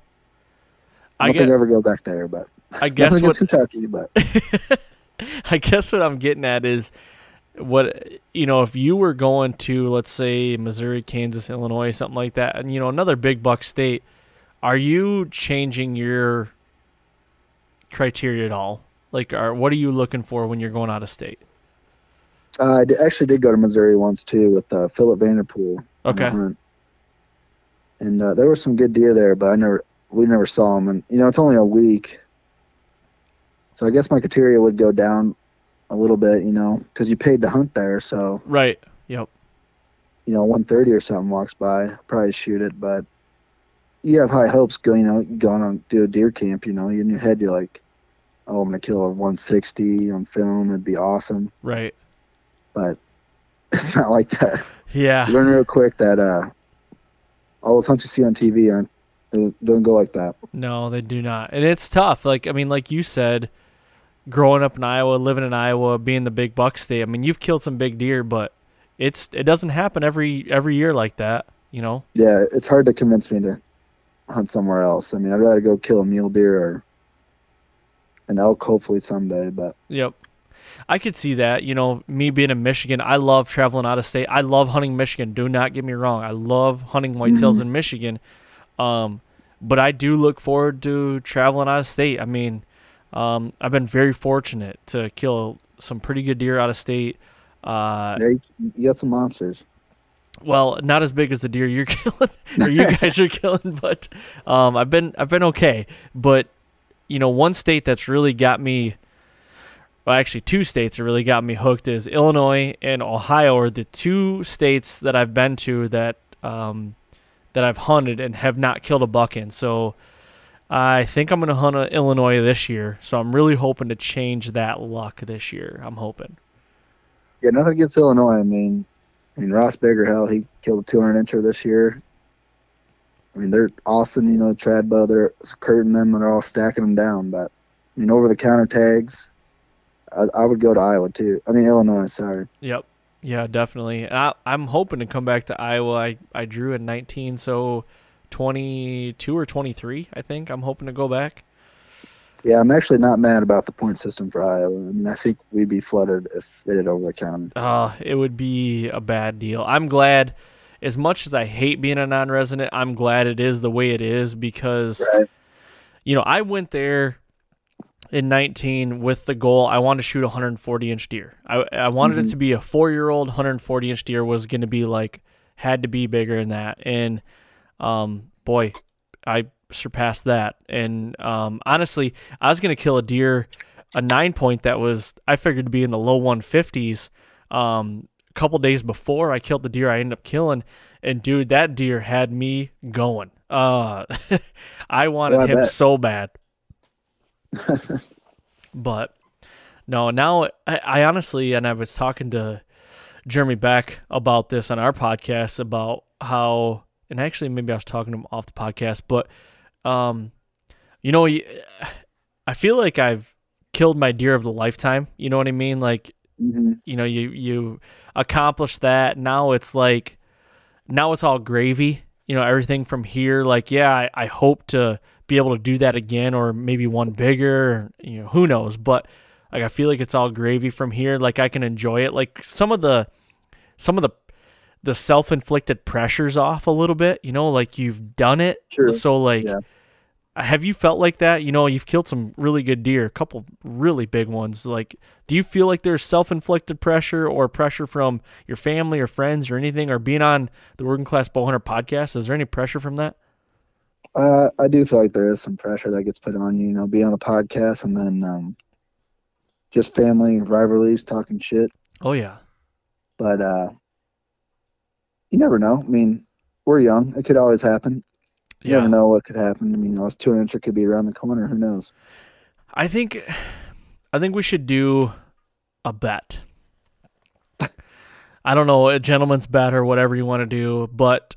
I
I
don't
get.
think I ever go back there. But
I guess what
Kentucky, but
I guess what I'm getting at is what you know if you were going to let's say Missouri, Kansas, Illinois, something like that, and you know another big buck state, are you changing your criteria at all? Like, are what are you looking for when you're going out of state?
uh, I d- actually did go to Missouri once too with uh, Philip Vanderpool.
Okay.
And uh, there were some good deer there, but I never we never saw them. And you know, it's only a week, so I guess my criteria would go down a little bit. You know, because you paid to hunt there, so
Right. Yep.
you know, one thirty or something walks by, probably shoot it. But you have high hopes going, you know, going on do a deer camp. You know, in your head you're like, oh, I'm gonna kill a 160 on film. It'd be awesome.
Right.
But it's not like that.
Yeah.
Learn real quick that uh, all the hunts you see on TV aren't don't go like that.
No, they do not. And it's tough. Like I mean, like you said, growing up in Iowa, living in Iowa, being the big buck state. I mean, you've killed some big deer, but it's it doesn't happen every every year like that. You know.
Yeah, it's hard to convince me to hunt somewhere else. I mean, I'd rather go kill a mule deer or an elk, hopefully someday. But
Yep. I could see that. You know, me being in Michigan, I love traveling out of state. I love hunting Michigan. Do not get me wrong. I love hunting whitetails in Michigan. Um, but I do look forward to traveling out of state. I mean, um, I've been very fortunate to kill some pretty good deer out of state. Uh,
yeah, you, you got some monsters.
well, not as big as the deer you're killing or you guys are killing, but um, I've been I've been okay. But you know, one state that's really got me, well, actually two states that really got me hooked is Illinois and Ohio are the two states that I've been to that um, that I've hunted and have not killed a buck in. So I think I'm gonna hunt uh, Illinois this year. So I'm really hoping to change that luck this year. I'm hoping.
Yeah, nothing against Illinois. I mean, I mean Ross Bigger, hell, he killed a 200 incher this year. I mean, they're Austin, you know, Tradbo, they're curtain them and they're all stacking them down. But I mean, over the counter tags, I, I would go to Iowa too. I mean, Illinois. Sorry.
Yep. Yeah, definitely. I, I'm hoping to come back to Iowa. I, I drew in 19, so 22 or 23, I think. I'm hoping to go back.
Yeah, I'm actually not mad about the point system for Iowa. I mean, I think we'd be flooded if they did over the counter.
Uh, it would be a bad deal. I'm glad, as much as I hate being a non resident, I'm glad it is the way it is because,
Right.
you know, I went there in 19 with the goal I wanted to shoot a 140 inch deer. I, I wanted it
Mhm.
to be a four year old 140 inch deer was going to be like, had to be bigger than that. And, um, boy, I surpassed that. And, um, honestly, I was going to kill a deer, a nine point that was, I figured to be in the low 150s. Um, a couple days before I killed the deer I ended up killing. And dude, that deer had me going. Uh, I wanted
Well, I
him
bet.
so bad. but no, now I, I honestly, and I was talking to Jeremy Beck about this on our podcast about how, and actually maybe I was talking to him off the podcast, but um, you know, I feel like I've killed my deer of the lifetime. You know what I mean? Like
hmm
you know you you accomplish that now it's like now it's all gravy you know everything from here like yeah I, I hope to be able to do that again or maybe one bigger you know who knows but Like I feel like it's all gravy from here. Like I can enjoy it. Like some of the some of the the self-inflicted pressures off a little bit, you know, like you've done it.
Sure.
So like
Yeah.
Have you felt like that? You know, you've killed some really good deer, a couple really big ones. Like do you feel like there's self-inflicted pressure or pressure from your family or friends or anything or being on the Working Class Bowhunter podcast? Is there any pressure from that?
Uh, I do feel like there is some pressure that gets put on you, you know, being on the podcast and then um, just family rivalries, talking shit.
Oh yeah.
But uh, you never know. I mean, we're young. It could always happen. You
Yeah.
never know what could happen. I mean, those 200 could be around the corner. Who knows?
I think I think we should do a bet. I don't know, a gentleman's bet or whatever you want to do, but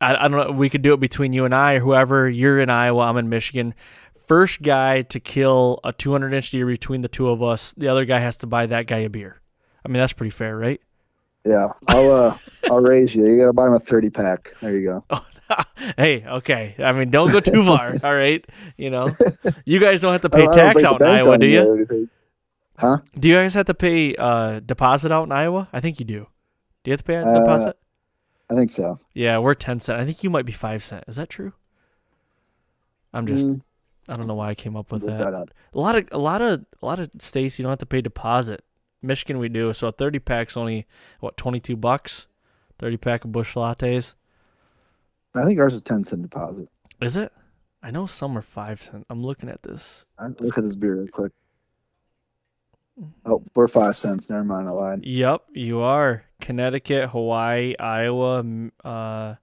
I, I don't know. We could do it between you and I or whoever. You're in Iowa, I'm in Michigan. First guy to kill a 200 inch deer between the two of us, the other guy has to buy that guy a beer. I mean, that's pretty fair, right?
Yeah, I'll uh, I'll raise you. You gotta buy him a 30 pack. There you go.
hey, okay. I mean, don't go too far, all right? You know, you guys don't have to pay
don't- I don't
tax out in Iowa, do you?
anything.
Do you guys have to pay uh deposit out in Iowa? I think you do. Do you have to pay a
Uh,
deposit?
I think so.
Yeah, we're ten cent. I think you might be five cent. Is that true? I'm just
Mm,
I don't know why I came up with that.
that.
A lot of a lot of a lot of states you don't have to pay deposit. Michigan we do. So a thirty pack's only what, twenty two bucks? Thirty pack of Busch Lattes.
I think ours is 10 cent deposit.
Is it? I know some are five cent. I'm looking at this.
Look at this beer real quick. Oh, we're five cents. Never mind. I lied.
Yep, you are. Connecticut, Hawaii, Iowa, uh,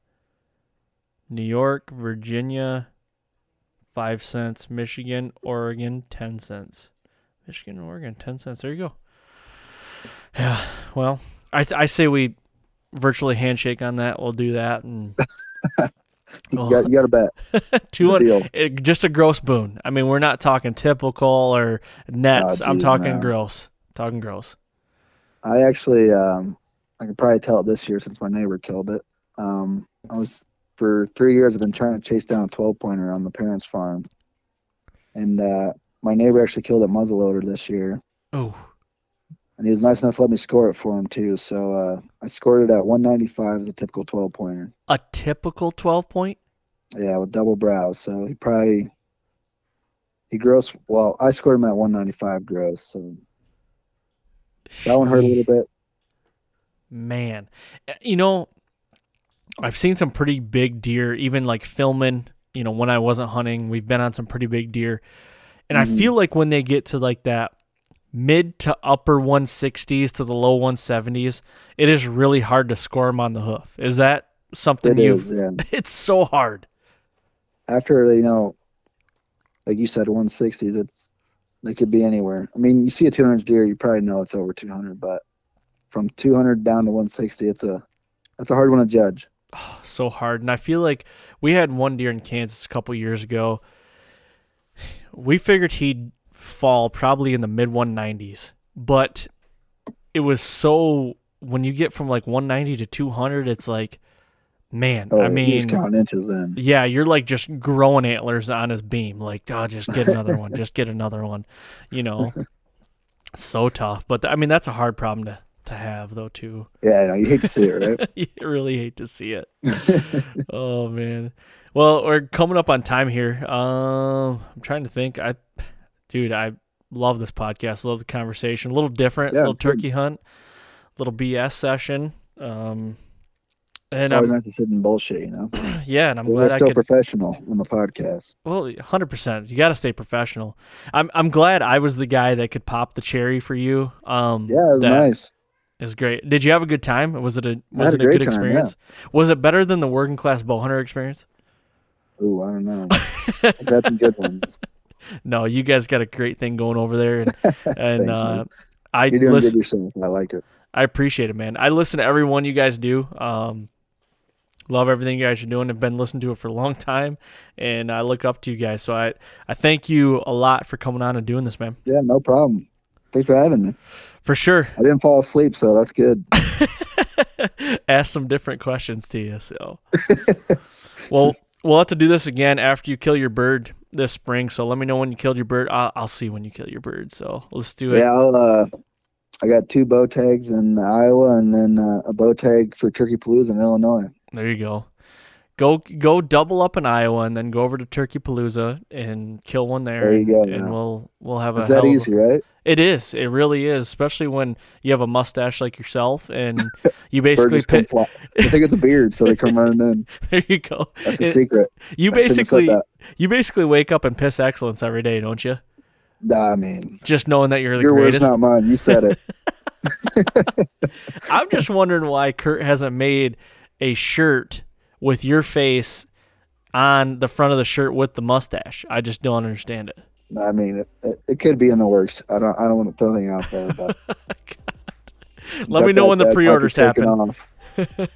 New York, Virginia, five cents. Michigan, Oregon, ten cents. Michigan, Oregon, ten cents. There you go. Yeah. Well, I I say we virtually handshake on that. We'll do that and
You
Oh.
got, you got to bet.
Two hundred. It- Just a gross boon. I mean, we're not talking typical or nets. I'm talking
no.
gross. Talking gross.
I actually, um, I can probably tell it this year since my neighbor killed it. Um, I was for three years. I've been trying to chase down a 12 pointer on the parents' farm, and uh, my neighbor actually killed a muzzleloader this year,
Oh,
and he was nice enough to let me score it for him too. So uh, I scored it at 195 as a typical 12 pointer.
a typical twelve point.
Yeah, with double brows. So he probably he gross. Well, I scored him at 195 gross. So that one hurt a little bit.
Man, Uh, you know, I've seen some pretty big deer, even like filming. You know, when I wasn't hunting, we've been on some pretty big deer, and I
Mhm.
feel like when they get to like that mid to upper 160s to the low 170s, it is really hard to score them on the hoof. Is that something
It
you've?
is. Yeah.
It's so hard.
after you know, like you said, 160s, it's they could be anywhere. I mean, you see a 200 deer, you probably know it's over 200, but from 200 down to 160, it's a that's a hard one to judge.
Oh, so hard. And I feel like we had one deer in Kansas a couple years ago. We figured he'd fall probably in the mid 190s, but it was so when you get from like 190 to 200, it's like, man,
Oh,
I mean,
just count inches then.
yeah, you're like just growing antlers on his beam. Like, oh, just get another one, just get another one. You know, so tough. But th- I mean, that's a hard problem to to have though too.
Yeah, I know, you hate to see it, right?
you really hate to see it. oh man. Well, we're coming up on time here. Um, I'm trying to think. I, dude, I love this podcast. Love the conversation. A little different.
Yeah,
little
it's good.
turkey hunt. Little BS session. Um, and
It's always
I'm,
nice to sit and bullshit, you know.
yeah, and I'm
We're
glad I
still
could.
professional on the podcast.
Well, hundred percent. You got to stay professional. I'm I'm glad I was the guy that could pop the cherry for you. Um,
Yeah, it was nice.
is great. Did you have a good time? Was it a was it
a
a, good
time, yeah.
experience? Was it better than the working class bow hunter experience?
Ooh, I don't know. I've had some good ones.
No, you guys got a great thing going over there, and and
Thanks,
uh. I
You're doing
listen.
good yourself. I like it.
I appreciate it, man. I listen to every one you guys do. Um, love everything you guys are doing. I've been listening to it for a long time, and I look up to you guys. So I I thank you a lot for coming on and doing this, man.
Yeah, no problem. Thanks for having me.
For sure.
I didn't fall asleep, so that's good.
Ask some different questions to you. So, well, we'll have to do this again after you kill your bird. This spring. So let me know when you killed your bird. I'll, I'll see when you kill your bird. So let's do it.
Yeah, I'll, uh, I got two bow tags in Iowa and then uh, a bow tag for Turkey Palooza in Illinois.
There you go. Go go double up in Iowa and then go over to Turkey Palooza and kill one there.
There you
and,
go,
And we'll we'll have a
Is that
hell of a-
easy, right?
It is. It really is, especially when you have a mustache like yourself and you basically pick.
I think it's a beard, so they come running in.
There you go.
That's a
It-
secret.
you
I shouldn't have said
basically you basically wake up and piss excellence every day, don't you?
Nah, I mean,
Just knowing that you're the
your words,
greatest.
not mine. You said it.
I'm just wondering why Kurt hasn't made a shirt with your face on the front of the shirt with the mustache. I just don't understand it.
I mean, it, it, it could be in the works. I don't. I don't want to throw anything out there, but
Let me know
that
when the pre-orders happen.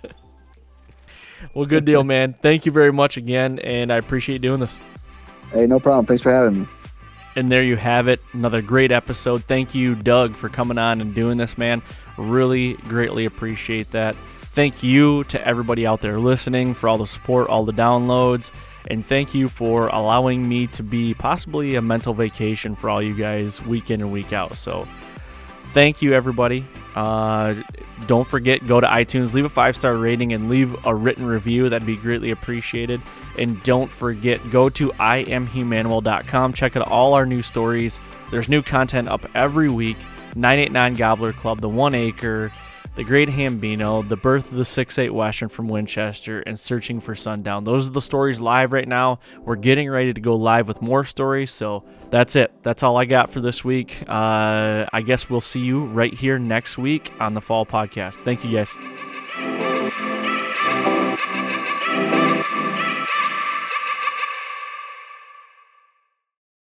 Well, good deal, man. Thank you very much again, and I appreciate doing this.
Hey, no problem. Thanks for having me.
And there you have it. Another great episode. Thank you, Doug, for coming on and doing this, man. Really greatly appreciate that. Thank you to everybody out there listening for all the support, all the downloads, and thank you for allowing me to be possibly a mental vacation for all you guys week in and week out. So, thank you, everybody. Uh, don't forget, go to iTunes, leave a five star rating, and leave a written review. That'd be greatly appreciated. And don't forget, go to iamhumanimal.com. Check out all our new stories. There's new content up every week 989 Gobbler Club, The One Acre, The Great Hambino, The Birth of the 6 8 Western from Winchester, and Searching for Sundown. Those are the stories live right now. We're getting ready to go live with more stories. So that's it. That's all I got for this week. Uh, I guess we'll see you right here next week on the Fall Podcast. Thank you, guys.